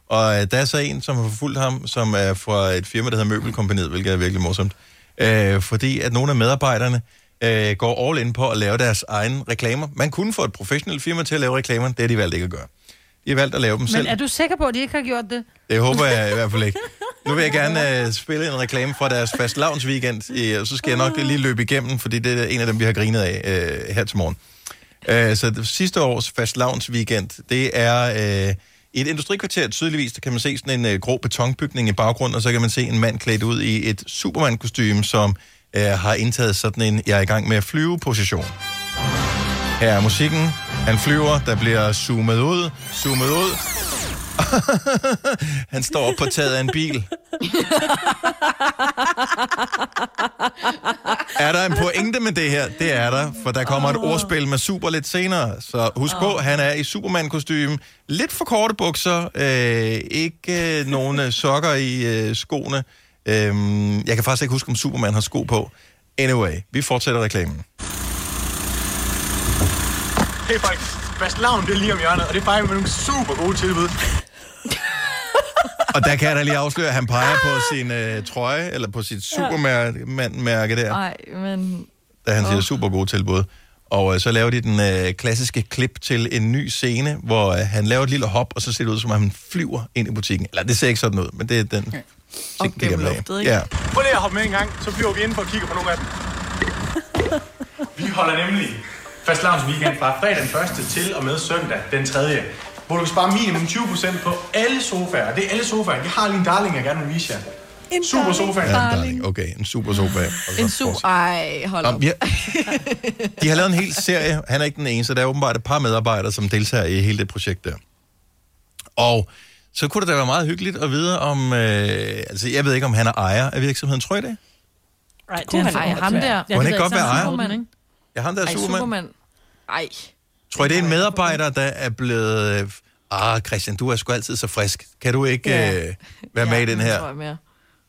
Og øh, der er så en, som har forfulgt ham, som er fra et firma, der hedder Møbelkompaniet, hvilket er virkelig morsomt. Øh, fordi at nogle af medarbejderne øh, går all in på at lave deres egne reklamer. Man kunne få et professionelt firma til at lave reklamer, det har de valgt ikke at gøre. De har valgt at lave dem selv. Men er du sikker på, at de ikke har gjort det? Det håber jeg i <laughs> hvert fald ikke. Nu vil jeg gerne uh, spille en reklame fra deres fast weekend, i, og så skal jeg nok lige løbe igennem, fordi det er en af dem, vi har grinet af uh, her til morgen. Uh, så det, sidste års fast weekend, det er uh, i et industrikvarter tydeligvis, der kan man se sådan en uh, grå betonbygning i baggrunden, og så kan man se en mand klædt ud i et Superman-kostume, som uh, har indtaget sådan en, jeg er i gang med at flyve position. Her er musikken. Han flyver, der bliver zoomet ud, zoomet ud. <laughs> Han står op på taget af en bil. Er der en pointe med det her? Det er der, for der kommer et ordspil med super lidt senere. Så husk på, han er i Superman-kostyme. Lidt for korte bukser. Øh, ikke øh, nogen øh, sokker i øh, skoene. Øh, jeg kan faktisk ikke huske, om Superman har sko på. Anyway, vi fortsætter reklamen. Hey folk, fastelavn det er lige om hjørnet, og det er bare med nogle super gode tilbud. Og der kan jeg da lige afsløre, at han peger på sin øh, trøje, eller på sit Superman-mærke der. Ej, men... da han siger Åh. super gode tilbud. Og øh, så laver de den øh, klassiske klip til en ny scene, hvor øh, han laver et lille hop, og så ser det ud, som om han flyver ind i butikken. Eller det ser ikke sådan ud, men det er den ting, det kan gennem være. luftet, ikke? Ja. Prøv lige at hoppe med en gang, så flyver vi ind for at kigge på nogle af dem. <laughs> Vi holder nemlig fastelavns weekend fra fredag den 1. til og med søndag den 3. Hvor du kan spare minimum 20% på alle sofaer. Det er alle sofaer. Jeg har lige en darling, jeg gerne vil vise jer. En Super sofa. Ja, darling. Okay, en super sofa. En su... Ej, hold op. har, de har lavet en hel serie. Han er ikke den eneste. Der er åbenbart et par medarbejdere, som deltager i hele det projekt der. Og så kunne det da være meget hyggeligt at vide om... Øh, altså, jeg ved ikke, om han er ejer af virksomheden. Tror I det? Ej, det er han, ham der. Kunne han ikke godt være ejer? Ja, ham der er Ej, Superman. Superman. Ej. Tror I, det er en medarbejder, der er blevet... Øh, ah, Christian, du er sgu altid så frisk. Kan du ikke Ja. øh, være med i den her? tror jeg mere.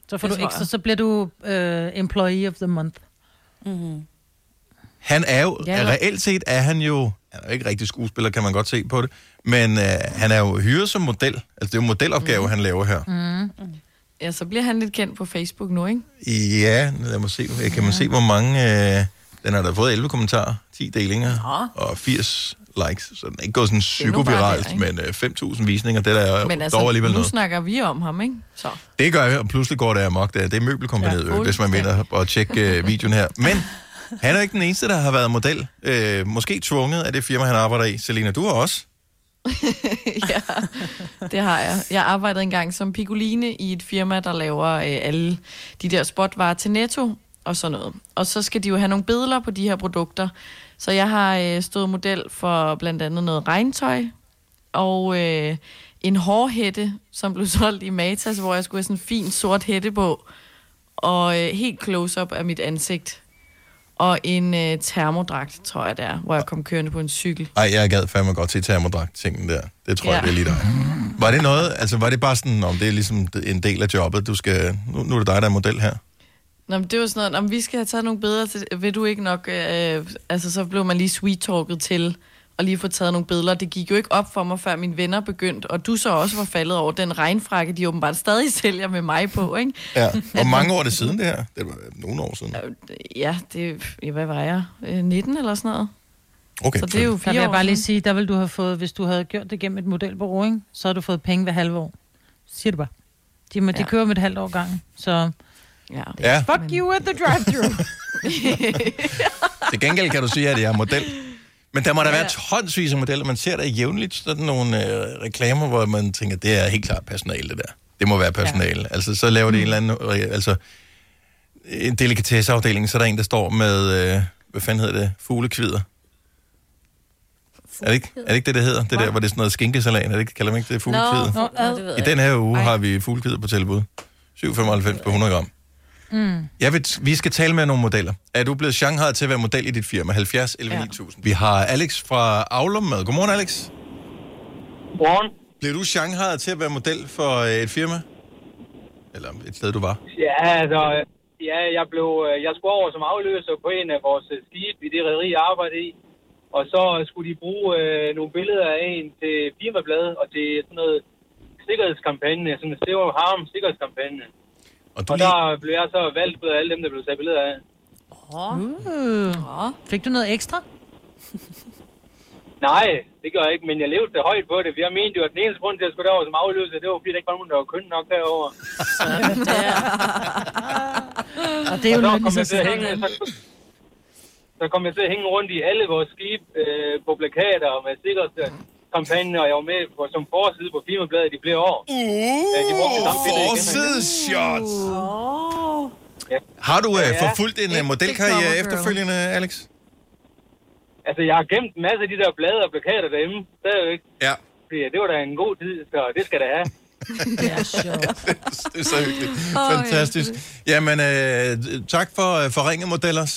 Så får Det du tror ekstra, jeg. så bliver du øh, employee of the month. Mm-hmm. Han er jo, Ja, ja, reelt set er han jo, han er jo ikke rigtig skuespiller, kan man godt se på det, men øh, han er jo hyret som model. Altså, det er jo en modelopgave, mm. han laver her. Mm. Ja, så bliver han lidt kendt på Facebook nu, ikke? Ja, lad mig se. Kan man se, hvor mange... Øh, den har da fået 11 kommentarer, 10 delinger og 80 likes. Så den er ikke gået sådan nu psykoviralt, der, men øh, 5.000 visninger, det der er Men altså, dog alligevel nu noget. snakker vi om ham, ikke? Så. Det gør vi, og pludselig går det amok der. Det er møbelkompaniet, Ja, hvis man mener at tjekke øh, videoen her. Men han er ikke den eneste, der har været model. Øh, måske tvunget af det firma, han arbejder i. Selina, du har også. <laughs> ja, det har jeg. Jeg arbejdede engang som piccoline i et firma, der laver øh, alle de der spotvarer til Netto og sådan noget. Og så skal de jo have nogle billeder på de her produkter. Så jeg har øh, stået model for blandt andet noget regntøj og øh, en hårhætte, som blev <laughs> solgt i Matas, hvor jeg skulle have sådan en fin sort hætte på og øh, helt close-up af mit ansigt. Og en øh, termodragt, tror jeg det er, hvor jeg kom kørende på en cykel. Ej, jeg gad fandme godt til termodragt-tingen der. Det tror ja. jeg, det er lige dig. Var det noget, altså var det bare sådan, om det er ligesom en del af jobbet, du skal, nu, nu er det dig, der er model her? Nå, men det var sådan noget, om vi skal have taget nogle billeder til, vil du ikke nok, øh, altså så blev man lige sweet-talket til og lige få taget nogle billeder. Det gik jo ikke op for mig, før mine venner begyndte, og du så også var faldet over den regnfrakke, de åbenbart stadig <laughs> sælger med mig på, ikke? Ja. Hvor mange år er det siden det her? Det var nogle år siden. Ja, det, ja, hvad var jeg? Øh, 19 eller sådan noget? Okay. Så det er jo Der fire vil jeg bare lige sige, der vil du have fået, hvis du havde gjort det gennem et modelbureau, ikke? så har du fået penge hver halve år. Siger du bare. De Ja. kører med et halvt år gang, så... Ja. Ja. Fuck you at the drive-thru. <laughs> Til gengæld kan du sige, at jeg er model. Men der må der være tonsvis af modeller. Man ser der jævnligt sådan nogle øh, reklamer, hvor man tænker, det er helt klart personale, det der. Det må være personale. Ja. Altså, så laver de en eller anden... Øh, altså, en delikatesseafdeling, så er der en, der står med... Øh, hvad fanden hedder det? Fuglekvider. Er det, ikke, er det ikke det, det hedder? Det der, hvor det er sådan noget skinkesalat. Er det ikke, kalder man ikke det fuglekvider? Nå, ad. I den her uge har vi fuglekvider på tilbud. 7,95 på 100 gram. Mm. Jeg vil, vi skal tale med nogle modeller. Er du blevet shanghajet til at være model i dit firma? 70 11 9000. Vi har Alex fra Aulum med. Godmorgen, Alex. Godmorgen. Blev du shanghajet til at være model for øh, et firma? Eller et sted, du var? Ja, altså, ja, jeg, blev, øh, jeg skulle over som afløser på en af vores øh, skibe i det rederi, jeg arbejdede i. Og så skulle de bruge øh, nogle billeder af en til firmabladet og til sådan noget sikkerhedskampagne, sådan en Zero Harm sikkerhedskampagne. Og, og der blev jeg så valgt ud af alle dem, der blev taget billeder af. Uh. Fik du noget ekstra? <laughs> Nej, det gør jeg ikke, men jeg levede det højt på det. Jeg mente jo, at den eneste grund til, at jeg skulle derover som afløser, det var, fordi der ikke var nogen, der var køn nok derovre. <laughs> Og det er jo så at selv. hænge, så, så kom jeg til at hænge rundt i alle vores skibe øh, på plakater og med sikkerhedskampagne, og jeg var med på, som forside på firmabladet i flere år. Uh, ja, de brugte det samme. Forsideshots! Oh. Ja. Har du ja. forfulgt en øh, modelkarriere efterfølgende, Alex? Altså, jeg har gemt en masse af de der blade og plakater derhjemme, stadigvæk. Ja. Fordi det var da en god tid, så det skal det have. <laughs> det er sjovt. <laughs> det er så hyggeligt. Fantastisk. Jamen, øh, tak for, øh, for ringe modellers.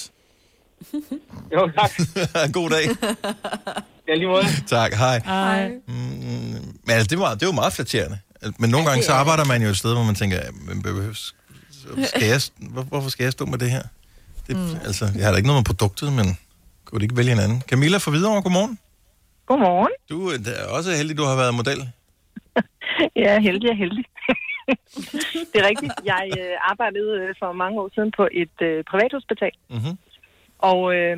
Jo, tak. <laughs> God dag. Ja, lige måde. <laughs> Tak, hej. Hej. Men altså, det var, det var meget flatterende. Men nogle gange så arbejder man jo et sted, hvor man tænker, men behøves, skal jeg, hvor, hvorfor skal jeg stå med det her? Det, mm. Altså, jeg har da ikke noget med produktet, men kunne du ikke vælge en anden? Camilla fra Hvidovre, godmorgen. Godmorgen. Du øh, er også heldig, du har været model. <laughs> Jeg er heldig og <laughs> heldig. det er rigtigt. Jeg øh, arbejdede øh, for mange år siden på et øh, privathospital. Mm-hmm. Og øh,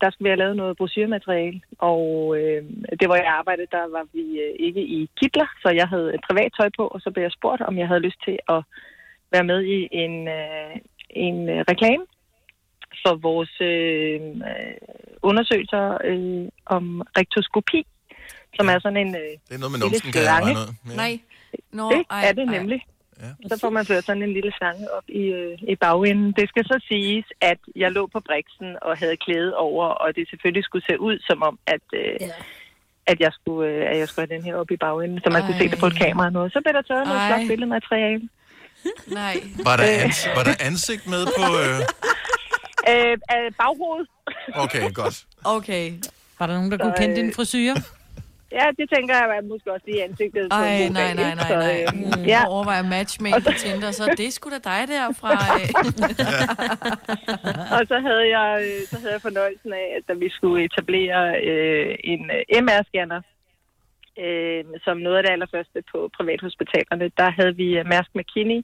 der skulle vi have lavet noget brochure-materiale. Og øh, det, hvor jeg arbejdede, der var vi øh, ikke i kitler, så jeg havde et privat tøj på, og så blev jeg spurgt, om jeg havde lyst til at være med i en, øh, en øh, reklame for vores øh, øh, undersøgelser øh, om rektoskopi, som er sådan en... Øh, Det er noget med lille numsen, kan jeg regne ud. Nej. Nå, det ej, er det ej. Ja. Så får man ført sådan en lille slange op i, øh, i bagenden. Det skal så siges, at jeg lå på briksen og havde klæde over, og det selvfølgelig skulle se ud som om, at, øh, ja. at, jeg skulle, øh, at jeg skulle have den her op i bagenden, så man Ej. kunne se det på et kamera og noget. Så blev der taget noget flot billedmateriale. Nej. Var der, ans- var der ansigt med på... Øh... Øh, øh, baghovedet. Okay, godt. Okay. Var der nogen, der Så, kunne kende øh, din frisyr? Ja, det tænker jeg at måske også lige ansigtet Ej, nej, nej, nej, Så, nej. øh, Mm, Ja, Overvej matchmake på Tinder, så er det sgu da dig der fra... <laughs> og så havde jeg øh, så havde jeg fornøjelsen af, at da vi skulle etablere øh, en øh, MR-scanner, øh, som noget af det allerførste på privathospitalerne, der havde vi øh, Mærsk McKinney.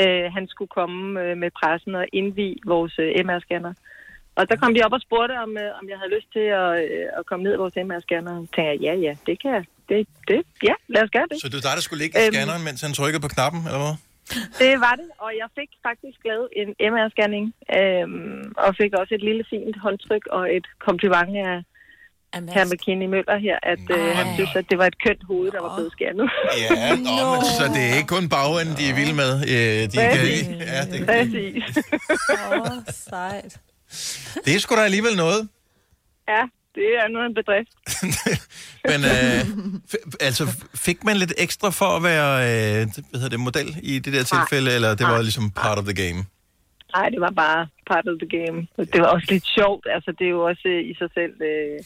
Øh, han skulle komme øh, med pressen og indvige vores øh, MR-scanner. Og der kom de op og spurgte, om, øh, om jeg havde lyst til at, øh, at komme ned i vores MR-scanner. Og tænkte jeg, ja, ja, det kan jeg. Det, det, ja, lad os gøre det. Så det var dig, der skulle ligge i Øhm. scanneren, mens han trykkede på knappen, eller hvad? Det var det, og jeg fik faktisk lavet en MR-scanning, øhm, og fik også et lille fint håndtryk og et kompliment af herr McKinney Møller her, at øh, han synes, at det var et kønt hoved, der var blevet skærnet. Ja, nå, men, så det er ikke kun bagenden, de er vilde med. Øh, De kan, Præcis. ja, det, Præcis. Åh, oh, sejt. Det er sgu da alligevel noget. Ja, det er noget af en bedrift. <laughs> Men øh, f- altså, fik man lidt ekstra for at være øh, hvad hedder det, model i det der tilfælde, eller det var ligesom part of the game? Nej, det var bare part of the game. Det var også lidt sjovt. Altså, det er jo også øh, i sig selv øh,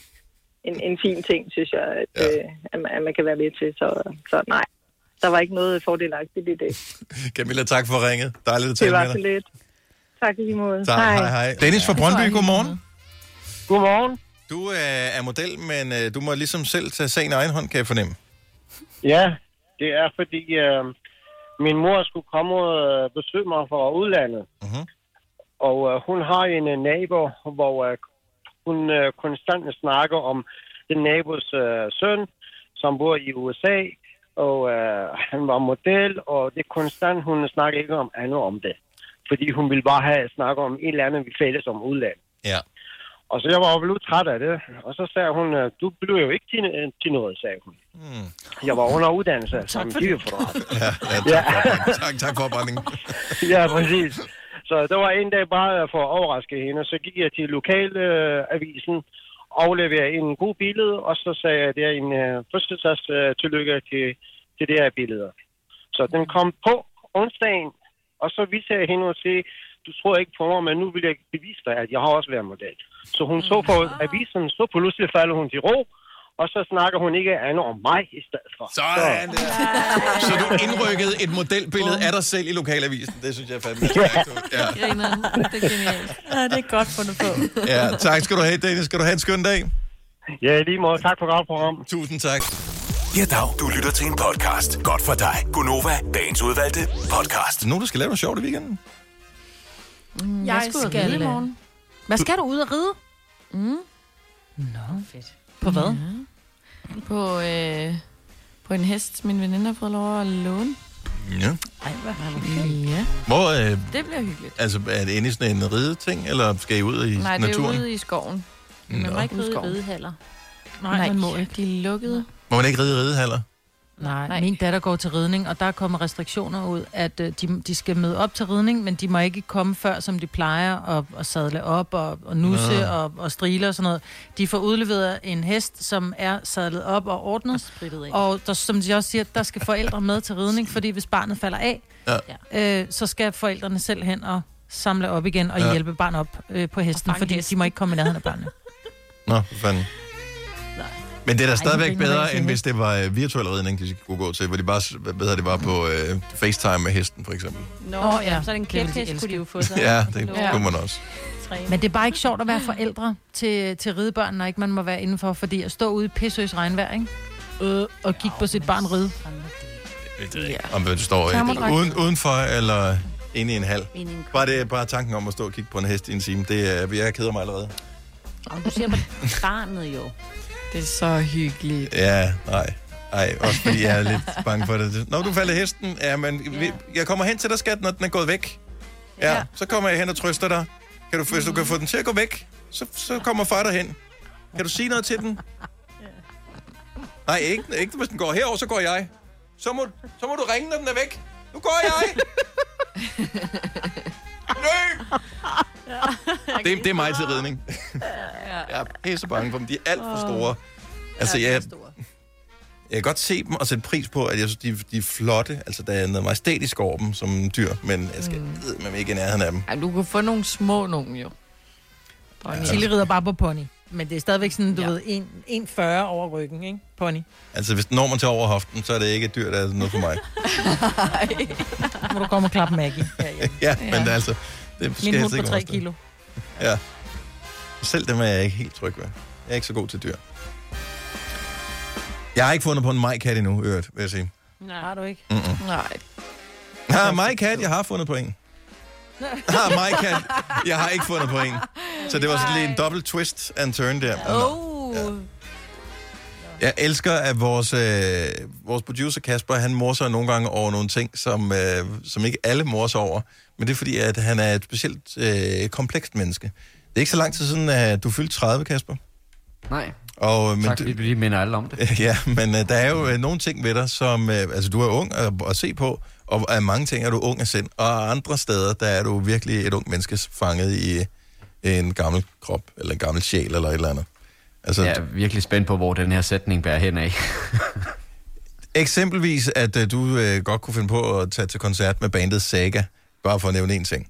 en, en fin ting, synes jeg, at, ja. øh, at, man, at man kan være med til. Så, så nej, der var ikke noget fordelagtigt i det. <laughs> Camilla, tak for ringet. Dejligt at Det tale var med så dig. lidt. Tak i lige måde. Tak, hej, hej. Dennis fra Brøndby, godmorgen. Godmorgen. Du øh, er model, men øh, du må ligesom selv tage sagen i egen hånd, kan jeg fornemme. Ja, det er fordi øh, min mor skulle komme og øh, besøge mig fra udlandet. Mhm. Og øh, hun har en øh, nabo, hvor øh, hun øh, konstant snakker om den nabos øh, søn, som bor i USA. Og øh, han var model, og det er konstant, hun snakker ikke om andet om det. Fordi hun ville bare have snakket om et eller andet, vi fælles om udlandet. Ja. Og så jeg var jo blevet træt af det. Og så sagde hun, øh, du blev jo ikke til, til noget, sagde hun. Mm. Jeg var under uddannelse som giveforret. <laughs> Ja, ja, tak, for, tak, tak for opbrændingen. ja, præcis. Så der var en dag bare for at overraske hende, så gik jeg til lokalavisen, øh, afleverede en god billede, og så sagde jeg, det er en øh, fødselsdags øh, tillykke til, til det her billede. Så den kom på onsdagen, og så viste jeg hende og sige, du tror ikke på mig, men nu vil jeg bevise dig, at jeg har også været model. Så hun så på avisen, så pludselig falder hun til ro, og så snakker hun ikke andet om mig i stedet for. Sådan der. Så du indrykkede et modelbillede af dig selv i lokalavisen. Det synes jeg er fandme. Ja. Grineren. Det er genialt. Ja, det er godt fundet på. ja, tak skal du have, Dennis. Skal du have en skøn dag? Ja, lige måde. Tak for godt program. Tusind tak. Ja, dag. Du lytter til en podcast. Godt for dig. Gunova, dagens udvalgte podcast. Nogen, der skal lave noget sjovt i weekenden? Mm, Jeg skal, skal, ride i morgen. Hvad skal du ud og ride? Mm. Nå, fedt. På hvad? Ja. På, øh, på en hest, min veninde har fået lov at låne. Ja. Ej, hvad har vi Ja. Hvor, øh, Det bliver hyggeligt. altså, er det inde i sådan en rideting, eller skal I ud i Nej, det er naturen? ude i skoven. Man må ikke ride i ridehaller. Nej, Nej, man må ikke. De er lukkede. Må man ikke ride i ridehaller? Nej, Nej, min datter går til ridning, og der kommer restriktioner ud, at øh, de, de skal møde op til ridning, men de må ikke komme før, som de plejer, og, og sadle op og, og nusse Nå. og, og strile og sådan noget. De får udleveret en hest, som er sadlet op og ordnet, og, og der, som de også siger, der skal forældre med til ridning, fordi hvis barnet falder af, ja. øh, så skal forældrene selv hen og samle op igen og Ja. hjælpe barnet op øh, på hesten, fordi hesten. de må ikke komme i nærheden af barnet. Nå, for fanden. Men det er da stadigvæk det bedre, end hvis det var øh, virtuel ridning, de kunne gå til, hvor de bare, hvad hedder det, var på øh, FaceTime med hesten, for eksempel. Nå, Åh, oh, ja. så er det en Det kæphest, kunne de jo få sig. Ja, det Ja. kunne man også. Men det er bare ikke sjovt at være forældre til, til ridebørn, når ikke man må være indenfor, fordi at stå ude i pissøs regnvejr, ikke? Øh, og kigge på sit barn ride. Jeg ved ikke, om du står øh, uden, udenfor eller inde i en hal. Bare, det, bare tanken om at stå og kigge på en hest i en time, det er, jeg keder mig allerede. Og du siger på barnet jo. Det er så hyggeligt. Ja, nej. Nej, også fordi jeg er lidt <laughs> bange for det. Når du falder hesten, ja, men ja. jeg kommer hen til dig, skat, når den er gået væk. Ja, ja. så kommer jeg hen og trøster dig. Kan du, hvis du kan få den til at gå væk, så, så kommer far derhen. Kan du sige noget til den? Nej, ikke, ikke hvis den går herover, så går jeg. Så må, så må du ringe, når den er væk. Nu går jeg! <laughs> Det, det er mig til ridning. Jeg er pisse bange for dem. De er alt for store. Altså, jeg, jeg kan godt se dem og sætte pris på, at jeg synes, de, de er flotte. Altså, der er noget majestætisk over dem som dyr, men jeg skal mm. med ikke i nærheden af dem. Ej, du kan få nogle små nogen jo. Ja. Chili rider bare på pony. Men det er stadigvæk sådan, du ja. ved, 1,40 over ryggen, ikke? Pony. Altså, hvis når man til over hoften, så er det ikke et dyr, der er noget for mig. <laughs> Må du komme og klappe Maggie. <laughs> ja, men det er altså... Det skal Min hund på 3 overstå. kilo. <laughs> Ja. Selv dem er jeg ikke helt tryg ved. Jeg er ikke så god til dyr. Jeg har ikke fundet på en majkat endnu, øvrigt, vil jeg sige. Nej. Har du ikke? Mm-mm. Nej. Ja, majkat, jeg har fundet på en. <laughs> Ah, majkat, jeg har ikke fundet på en. Så det var sådan lige en dobbelt twist and turn der. Oh. Ja. Jeg elsker, at vores, øh, vores producer Kasper, han morser nogle gange over nogle ting, som, øh, som ikke alle morser over. Men det er fordi, at han er et specielt øh, komplekst menneske. Det er ikke så lang tid siden, at du fyldte 30, Kasper. Nej. Og, men tak, fordi du lige minder alle om det. <laughs> Ja, men øh, der er jo øh, nogle ting ved dig, som... Øh, altså, du er ung at, at se på, og af mange ting er du ung af sind. Og andre steder, der er du virkelig et ung menneske fanget i en gammel krop, eller en gammel sjæl, eller et eller andet. Altså, Jeg er virkelig spændt på, hvor den her sætning bærer hen af. <laughs> Eksempelvis, at øh, du øh, godt kunne finde på at tage til koncert med bandet Saga, bare for at nævne en ting.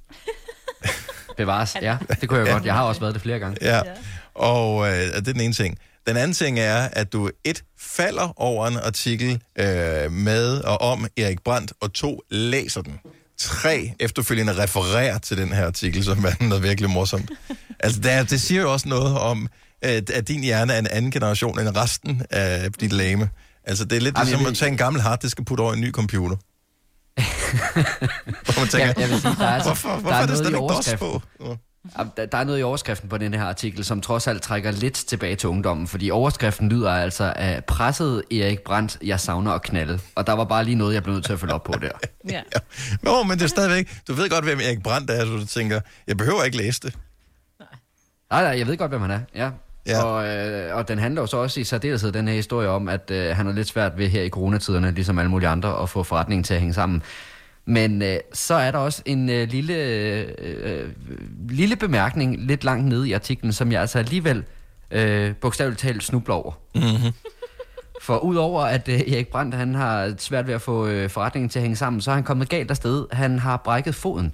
<laughs> Bevares, ja. Det kunne jeg <laughs> godt. Jeg har også været det flere gange. Ja, og øh, det er den ene ting. Den anden ting er, at du et falder over en artikel øh, med og om Erik Brandt, og to læser den. Tre efterfølgende refererer til den her artikel, som er noget virkelig morsomt. Altså, det, er, det siger jo også noget om, at, at din hjerne er en anden generation end resten af dit lame. Altså, det er lidt Jamen, ligesom at tage en gammel harddisk og putte over en ny computer. <laughs> Hvor man tænker, jeg, jeg vil sige, der er, altså, hvorfor, der hvorfor er, er der DOS på? overskriften. Ja, Der, der er noget i overskriften på den her artikel, som trods alt trækker lidt tilbage til ungdommen, fordi overskriften lyder altså af presset Erik Brandt, jeg savner at knalde. Og der var bare lige noget, jeg blev nødt til at følge op på der. <laughs> Ja. Nå, men det er stadigvæk... Du ved godt, hvem Erik Brandt er, så du tænker, jeg behøver ikke læse det. Nej, nej, jeg ved godt, hvem han er, ja. Ja. Og, øh, og den handler jo så også i særdeleshed den her historie om, at øh, han er lidt svært ved her i coronatiderne, ligesom alle mulige andre, at få forretningen til at hænge sammen. Men øh, så er der også en øh, lille, øh, lille bemærkning lidt langt nede i artiklen, som jeg altså alligevel øh, bogstaveligt talt snubler over. Mm-hmm. For udover at øh, Erik Brandt han har svært ved at få øh, forretningen til at hænge sammen, så er han kommet galt afsted. Han har brækket foden.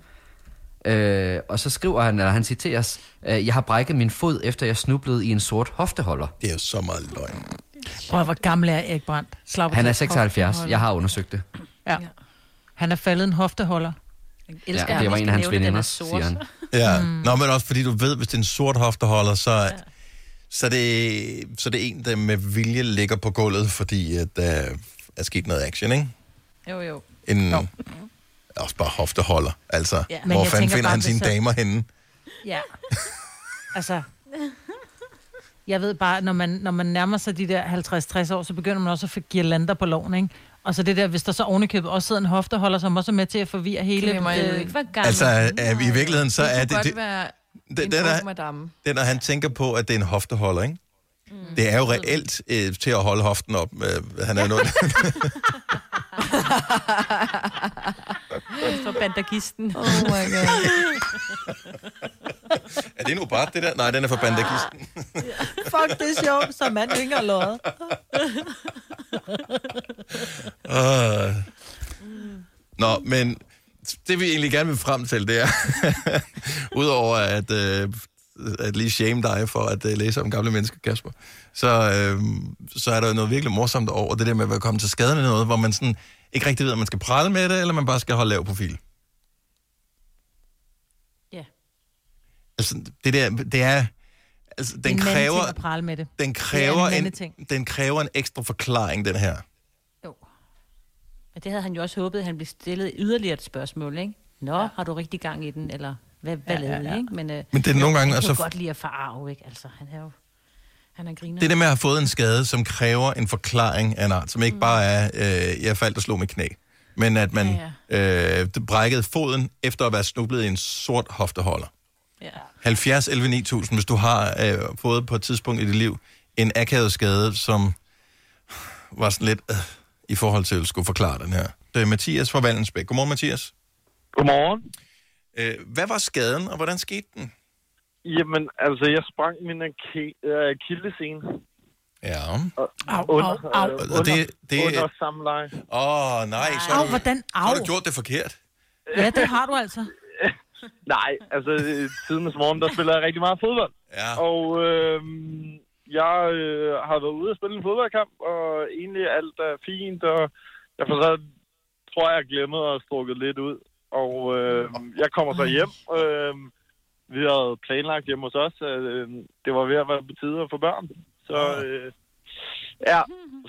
Øh, og så skriver han, eller han citeres, øh, jeg har brækket min fod, efter jeg snublede i en sort hofteholder. Det er jo så meget løgn. Prøv, hvor gammel er Erik Brandt? Slap Han er af. 76. Hofteholder. Jeg har undersøgt det. Ja. Han er faldet en hofteholder. elsker, Ja, det var en af hans er veninder, siger han. Ja, mm. Nå, men også fordi du ved, hvis det er en sort hofteholder, så, ja. så, er det, så er det en, der med vilje ligger på gulvet, fordi at der er sket noget action, ikke? Jo, jo. En, også bare hofteholder, altså. Ja. Hvor jeg fanden finder bare, han sine så- damer henne? Ja. altså, jeg ved bare, når man, når man nærmer sig de der 50-60 år, så begynder man også at få girlander på loven, ikke? Og så det der, hvis der så ovenikøbet også sidder en hofteholder, som også er med til at forvirre hele... Glemmer jeg øh, ikke, gammel Altså, er, i virkeligheden, så det er det... godt det være det- er- ung madame. det når han tænker på, at det er en hofteholder, ikke? Mm. Det er jo reelt øh, til at holde hoften op. Øh, han er jo noget... <laughs> <laughs> For bandagisten. Oh my god. er det nu bare det der? Nej, den er for bandagisten. Fuck, det er sjovt, så mand yngre løjet. Uh. Nå, men det vi egentlig gerne vil frem til, det er, <laughs> udover at, øh, at lige shame dig for at øh, læse om gamle mennesker, Kasper, så, øh, så er der jo noget virkelig morsomt over det der med at komme til skaden af noget, hvor man sådan ikke rigtig ved, om man skal prale med det, eller man bare skal holde lav profil. Ja. Altså, det der, det er... Altså, Det er den en kræver, at prale med det. den Det er kræver, en en, mandeting. den kræver en ekstra forklaring, den her. Men det havde han jo også håbet, at han blev stillet yderligere et spørgsmål, ikke? Nå, ja. har du rigtig gang i den, eller hvad, hvad Ja, ja, ja, ikke? Men, øh, Men det er nogle gange Han altså- kan godt lide at forarve, ikke? Altså, han er jo... Han er griner. Det der med at have fået en skade, som kræver en forklaring af en art, som ikke bare er, øh, jeg faldt og slog med knæ, men at man ja, øh, brækkede foden efter at være snublet i en sort hofteholder. Ja. 70 11 9000, hvis du har øh, fået på et tidspunkt i dit liv en akavet skade, som var sådan lidt øh, i forhold til at skulle forklare den her. øh, Mathias fra Vallensbæk. Godmorgen, Mathias. Godmorgen. Øh, hvad var skaden, og hvordan skete den? Jamen, altså, jeg sprang min øh, akillescene. Ja. Og, Au, under, au, au. øh, Og det- under, det- under samleje. Åh, oh, nej. Så Au, har du, hvordan så har au? du gjort det forkert. Ja, det har du altså. <laughs> Nej, altså, tidens morgen, der spiller jeg rigtig meget fodbold. Ja. Og øh, jeg øh, har været ude og spille en fodboldkamp, og egentlig alt er fint, og jeg for så tror jeg, jeg glemte at strukket lidt ud. Og øh, jeg kommer så hjem. Øh, vi havde planlagt hjemme hos os, at øh, det var ved at være på tide at få børn. Så øh, ja,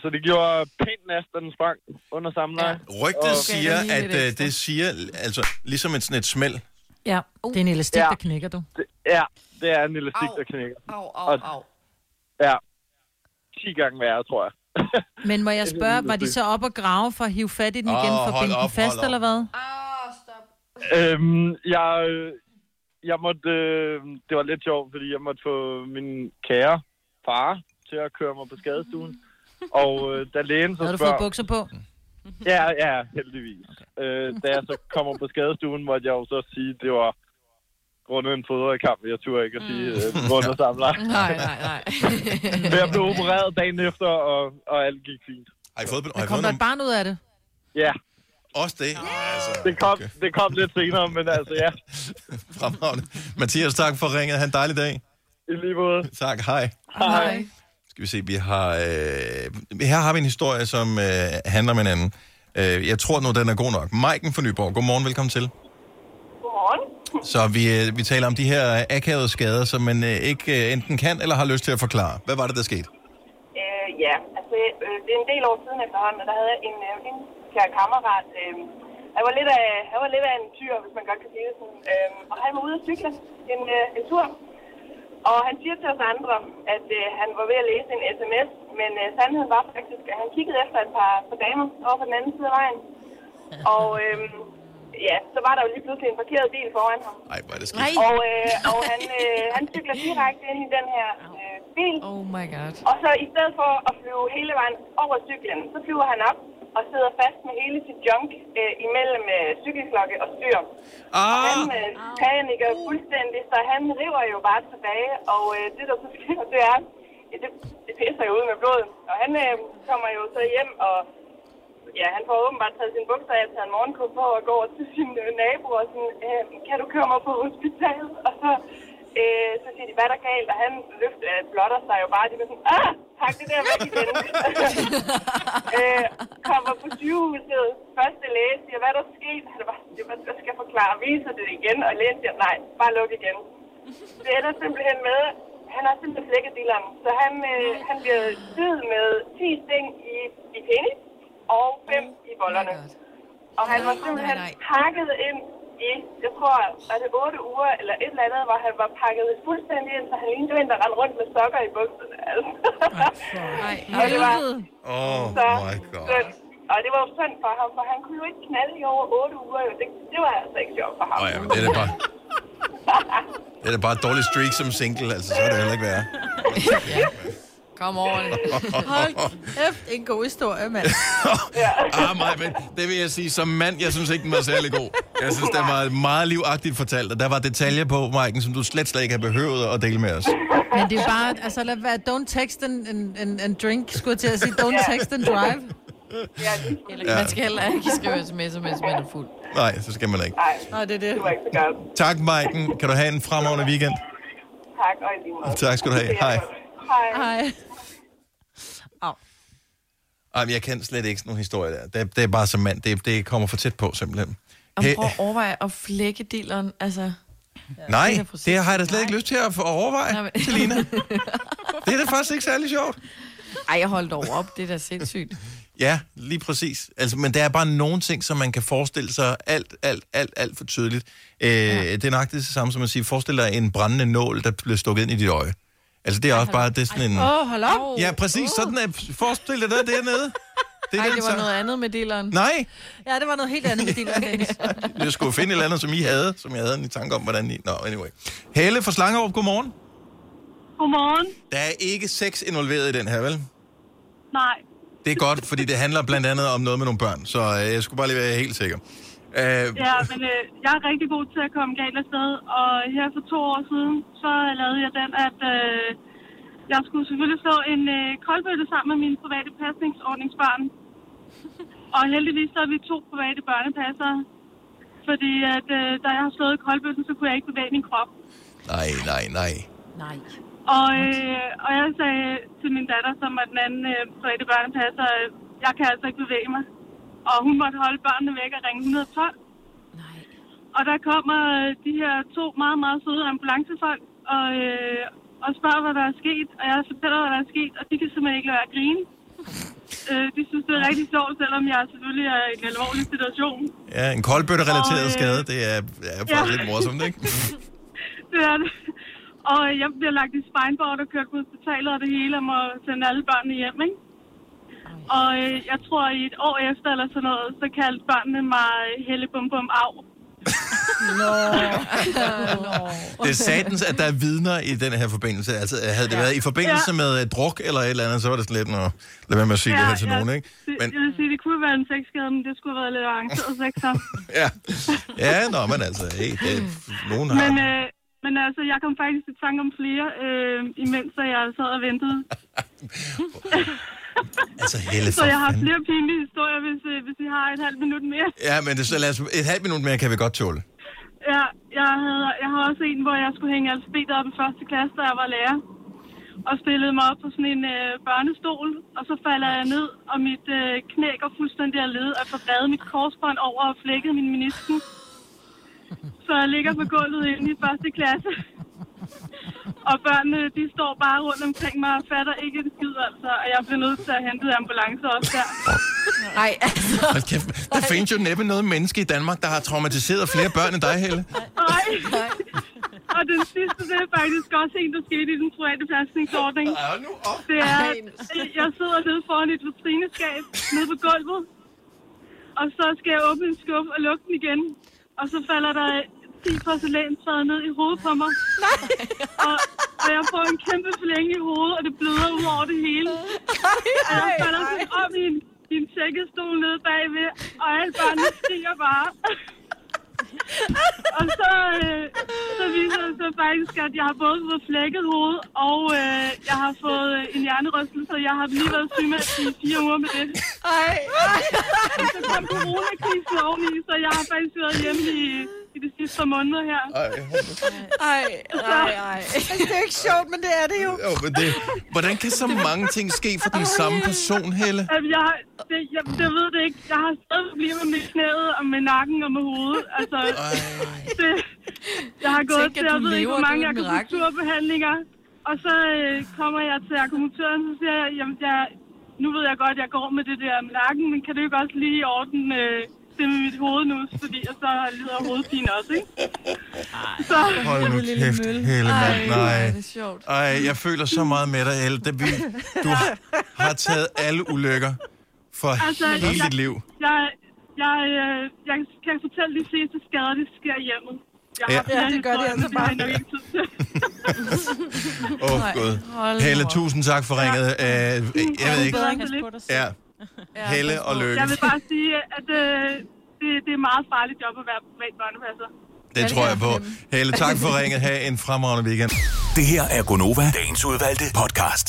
så det gjorde pænt næsten, den sprang under samleje. Rygtet Og- siger, at øh, det siger, altså ligesom et, sådan et smæld. Ja, det er en elastik, Ja. der knækker du. Ja, det er en elastik, der knækker. Au, au, au. Ja, 10 gange værre, tror jeg. <laughs> Men må jeg Det spørge, var de så op og grave for at hive fat i den igen, Åh, for at binde den fast, eller hvad? Øhm, jeg, jeg måtte, øh, det var lidt sjovt, fordi jeg måtte få min kære far til at køre mig på skadestuen. Og øh, da lægen så Havde du spørger... fået bukser på? Ja, ja, heldigvis. Okay. Øh, da jeg så kommer på skadestuen, måtte jeg jo så sige, det var grundet en fodboldkamp. Jeg turde ikke at sige, øh, grundet samler. <laughs> Nej, nej, nej. Men jeg blev opereret dagen efter, og, og alt gik fint. Har I fået, har I Kom fået der nogle... et barn ud af det? Ja. Også det? Altså, Det kom, okay. det kom lidt senere, men altså ja. <laughs> Fremragende. Mathias, tak for ringet. Ha' en dejlig dag. I lige måde. Tak, hej. Hej. Skal vi se, vi har... Øh, her har vi en historie, som øh, handler om en anden. Øh, jeg tror nu, den er god nok. Maiken fra Nyborg, godmorgen, velkommen til. Godmorgen. Så vi, øh, vi taler om de her akavede skader, som man øh, ikke øh, enten kan eller har lyst til at forklare. Hvad var det, der skete? Øh, ja, altså øh, det er en del år siden efterhånden, og der havde jeg en, øh, en kær kammerat. Øh, han, var lidt af, han var lidt af en tyr, hvis man godt kan sige det sådan. Øh, og han var ude at cykle en, øh, en tur. Og han siger til os andre, at øh, han var ved at læse en sms, men øh, sandheden var faktisk, at han kiggede efter et par, par damer over på den anden side af vejen. <laughs> Og øh, ja, så var der jo lige pludselig en parkeret bil foran ham. Nej, hvor er det skidt. Og, øh, og han, øh, han cykler direkte ind i den her øh, bil. Oh my god. Og så i stedet for at flyve hele vejen over cyklen, så flyver han op og sidder fast med hele sit junk øh, imellem øh, cykelklokke og styr. Ah. Og han øh, panikker fuldstændig, så han river jo bare tilbage, og øh, det der så sker, det er, det, det pisser jo ud med blod. Og han øh, kommer jo så hjem, og ja, han får åbenbart taget sin bukser af, taget en morgenkåb på og går over til sin øh, nabo og sådan, øh, kan du køre mig på hospitalet? Og så, øh, så siger de, hvad er der galt? Og han løfter, øh, blotter sig jo bare, de er sådan, ah, tak det der væk igen. <laughs> øh, kommer på sygehuset, første læge siger, hvad er der sket? Han er bare, sådan, "Hvad- hvad skal jeg forklare? Viser det igen? Og lægen siger, nej, bare luk igen. Det ender simpelthen med, han har simpelthen flækket dilleren, så han, øh, han bliver syet med 10 sting i, i penis og 5 i bollerne. Og han var simpelthen pakket ind i, jeg tror, var det 8 uger eller et eller andet, hvor han var pakket fuldstændig ind, så han lignede en, der rendte rundt med sokker i bukserne. Altså. og det var Oh så my god. synd. Og det var jo synd for ham, for han kunne jo ikke knalde i over 8 uger. Det, det var altså ikke sjovt for ham. Oh, ja, men det er bare... Det er da bare et dårligt streak som single, altså så er det heller ikke værre. <laughs> Kom over det. Hold kæft, en god historie, mand. <laughs> ah, mig, men det vil jeg sige, som mand, jeg synes ikke, den var særlig god. Jeg synes, den var meget livagtigt fortalt, og der var detaljer på, Maiken, som du slet, slet ikke har behøvet at dele med os. Men det er bare, altså lad være, don't text and, and, and, and drink, skulle jeg til at sige, don't text and drive. Eller, Ja. Man skal heller ikke skrive sms'er, mens man er fuld. Nej, så skal man ikke. Nej, det er det. Det var ikke så godt. Tak, Maiken. Kan du have en fremragende weekend? Tak, og i lige måde. Tak skal du have. Hej. Hej. Hej. Ej, men jeg kan slet ikke sådan nogle historier der. Det, det er bare som mand. Det, det kommer for tæt på, simpelthen. Og prøv at overveje at flække dilleren, altså... nej, det har jeg da slet ikke lyst til at få- overveje, Nej, men- Selina. <laughs> Det er da faktisk ikke særlig sjovt. Ej, jeg holdt over op, det er da sindssygt. <laughs> Ja, lige præcis. Altså, men der er bare nogle ting, som man kan forestille sig alt, alt, alt, alt for tydeligt. Øh, ja. Det er nok det samme som at sige, forestil dig en brændende nål, der bliver stukket ind i dit øje. Altså, det er også bare, det er sådan en... Åh, oh, hold op. Ja, præcis. Sådan er, forestil dig det dernede. Det er Ej, den det var sang. noget andet med dilleren. Nej, Ja, det var noget helt andet med din Dennis. <laughs> jeg skulle finde et eller andet, som I havde, som jeg havde en tanke om, hvordan I... Nå, anyway. Helle fra Slangerup, godmorgen. Godmorgen. Der er ikke sex involveret i den her, vel? Nej, Det er godt, fordi det handler blandt andet om noget med nogle børn, så øh, jeg skulle bare lige være helt sikker. Øh, Ja, men øh, jeg er rigtig god til at komme galt afsted, og her for to år siden, så lavede jeg den, at øh, jeg skulle selvfølgelig slå en øh, koldbøtte sammen med mine private pasningsordningsbørn. <laughs> Og heldigvis så er vi to private børnepassere, fordi at, øh, da jeg har slået koldbøtten, så kunne jeg ikke bevæge min krop. nej, nej, nej. Nej. Og, øh, og jeg sagde til min datter, som er den anden øh, private børnepasser, øh, jeg kan altså ikke bevæge mig. Og hun måtte holde børnene væk og ringe 112. Nej. Og der kommer øh, de her to meget, meget søde ambulancefolk og, øh, og spørger, hvad der er sket. Og jeg fortæller, hvad der er sket, og de kan simpelthen ikke lade være at grine. <laughs> Øh, de synes, det er rigtig sjovt, selvom jeg selvfølgelig er i en alvorlig situation. Ja, en koldbøtte-relateret øh, skade, det er, er faktisk ja. lidt morsomt, ikke? <laughs> Det er det. Og jeg bliver lagt i spineboard og kørt på hospitalet og det hele, og må sende alle børnene hjem, ikke? Og øh, jeg tror, i et år efter eller sådan noget, så kaldte børnene mig Helle Bum Bum Av. Nå. <laughs> Det er satans, at der er vidner i den her forbindelse. Altså, havde det været i forbindelse Ja. med øh, druk eller et eller andet, så var det sådan lidt, nå, lad være med at sige det her til nogen, ikke? Det, Men, Jeg vil sige, det kunne være en sexskade, men det skulle have været lidt arrangeret sex her. <laughs> ja. ja, nå, men altså, hey, det, nogen har... Men, øh, men altså, jeg kom faktisk i tanke om flere, øh, imens jeg sad og ventede. <laughs> <laughs> Altså, Helle, Så jeg har fanden. flere pinlige historier, hvis, øh, hvis I har et halvt minut mere. Ja, men det, så lad os, et halvt minut mere kan vi godt tåle. Ja, jeg, havde, jeg har også en, hvor jeg skulle hænge alfabetet op i første klasse, da jeg var lærer. Og stillede mig op på sådan en øh, børnestol, og så falder jeg ned, og mit øh, knæ går fuldstændig af led, og får revet mit korsbånd over og flækket min menisken. Så jeg ligger på gulvet inde i første klasse. Og børnene, de står bare rundt omkring mig og fatter ikke en skid, altså. Og jeg bliver nødt til at hente ambulance også der. Nej, altså. Hold kæft, der findes jo næppe noget menneske i Danmark, der har traumatiseret flere børn end dig, Helle. Nej. Og den sidste, det er faktisk også en, der skete i den private pasningsordning. Det er, at jeg sidder nede foran et vitrineskab nede på gulvet. Og så skal jeg åbne en skuffe og lukke den igen. Og så falder der 10 porcelænsfad ned i hovedet på mig. Nej. <laughs> Og, og jeg får en kæmpe forlænge i hovedet, og det bløder ud over det hele. Og jeg falder sådan op i en, i en sækkestol nede bagved, og alle børnene stiger bare. <laughs> og så, øh, så viser det sig faktisk, at jeg har både fået flækket hoved, og øh, jeg har fået øh, en hjernerystelse, og jeg har lige været syg med i fire uger med det. Ej, ej. Og så kom coronakrisen oveni, så jeg har faktisk været hjemme i, i de sidste par måneder her. Ej, ej, ej. <laughs> Altså, det er ikke sjovt, men det er det jo. Jo, men det, hvordan kan så mange ting ske for den samme person, Helle? Jamen, jeg, det, jeg, jeg ved det ikke. Jeg har stadig problemer med knæet og med nakken og med hovedet. Altså, det, jeg har gået Tænk, til, at jeg ved ikke, hvor mange er akupunkturbehandlinger. Og så øh, kommer jeg til akupunktøren, så siger jeg, jamen, jeg, nu ved jeg godt, at jeg går med det der med nakken, men kan du ikke også lige ordne øh, det med mit hoved nu, fordi jeg så lider af hovedpine også, ikke? Så, Hold nu kæft, Helle, mand. Nej. det er sjovt. Ej, jeg føler så meget med dig, Helle. Det, vi, du har taget alle ulykker for Altså, hele jeg- dit liv. Jeg, jeg, øh, jeg kan fortælle de fleste skader, det sker. Jeg har Ja. Ja, det gør altså det jeg bare. Åh, oh, Gud. Helle, tusind tak for ringet. Uh, jeg ved ikke. Ja. Helle og Lykke. Jeg vil bare sige, at øh, det, det er et meget farligt job at være privat børnepasser. Det tror jeg på. Helle, tak for ringet. Ha' en fremragende weekend. Det her er Gonova, dagens udvalgte podcast.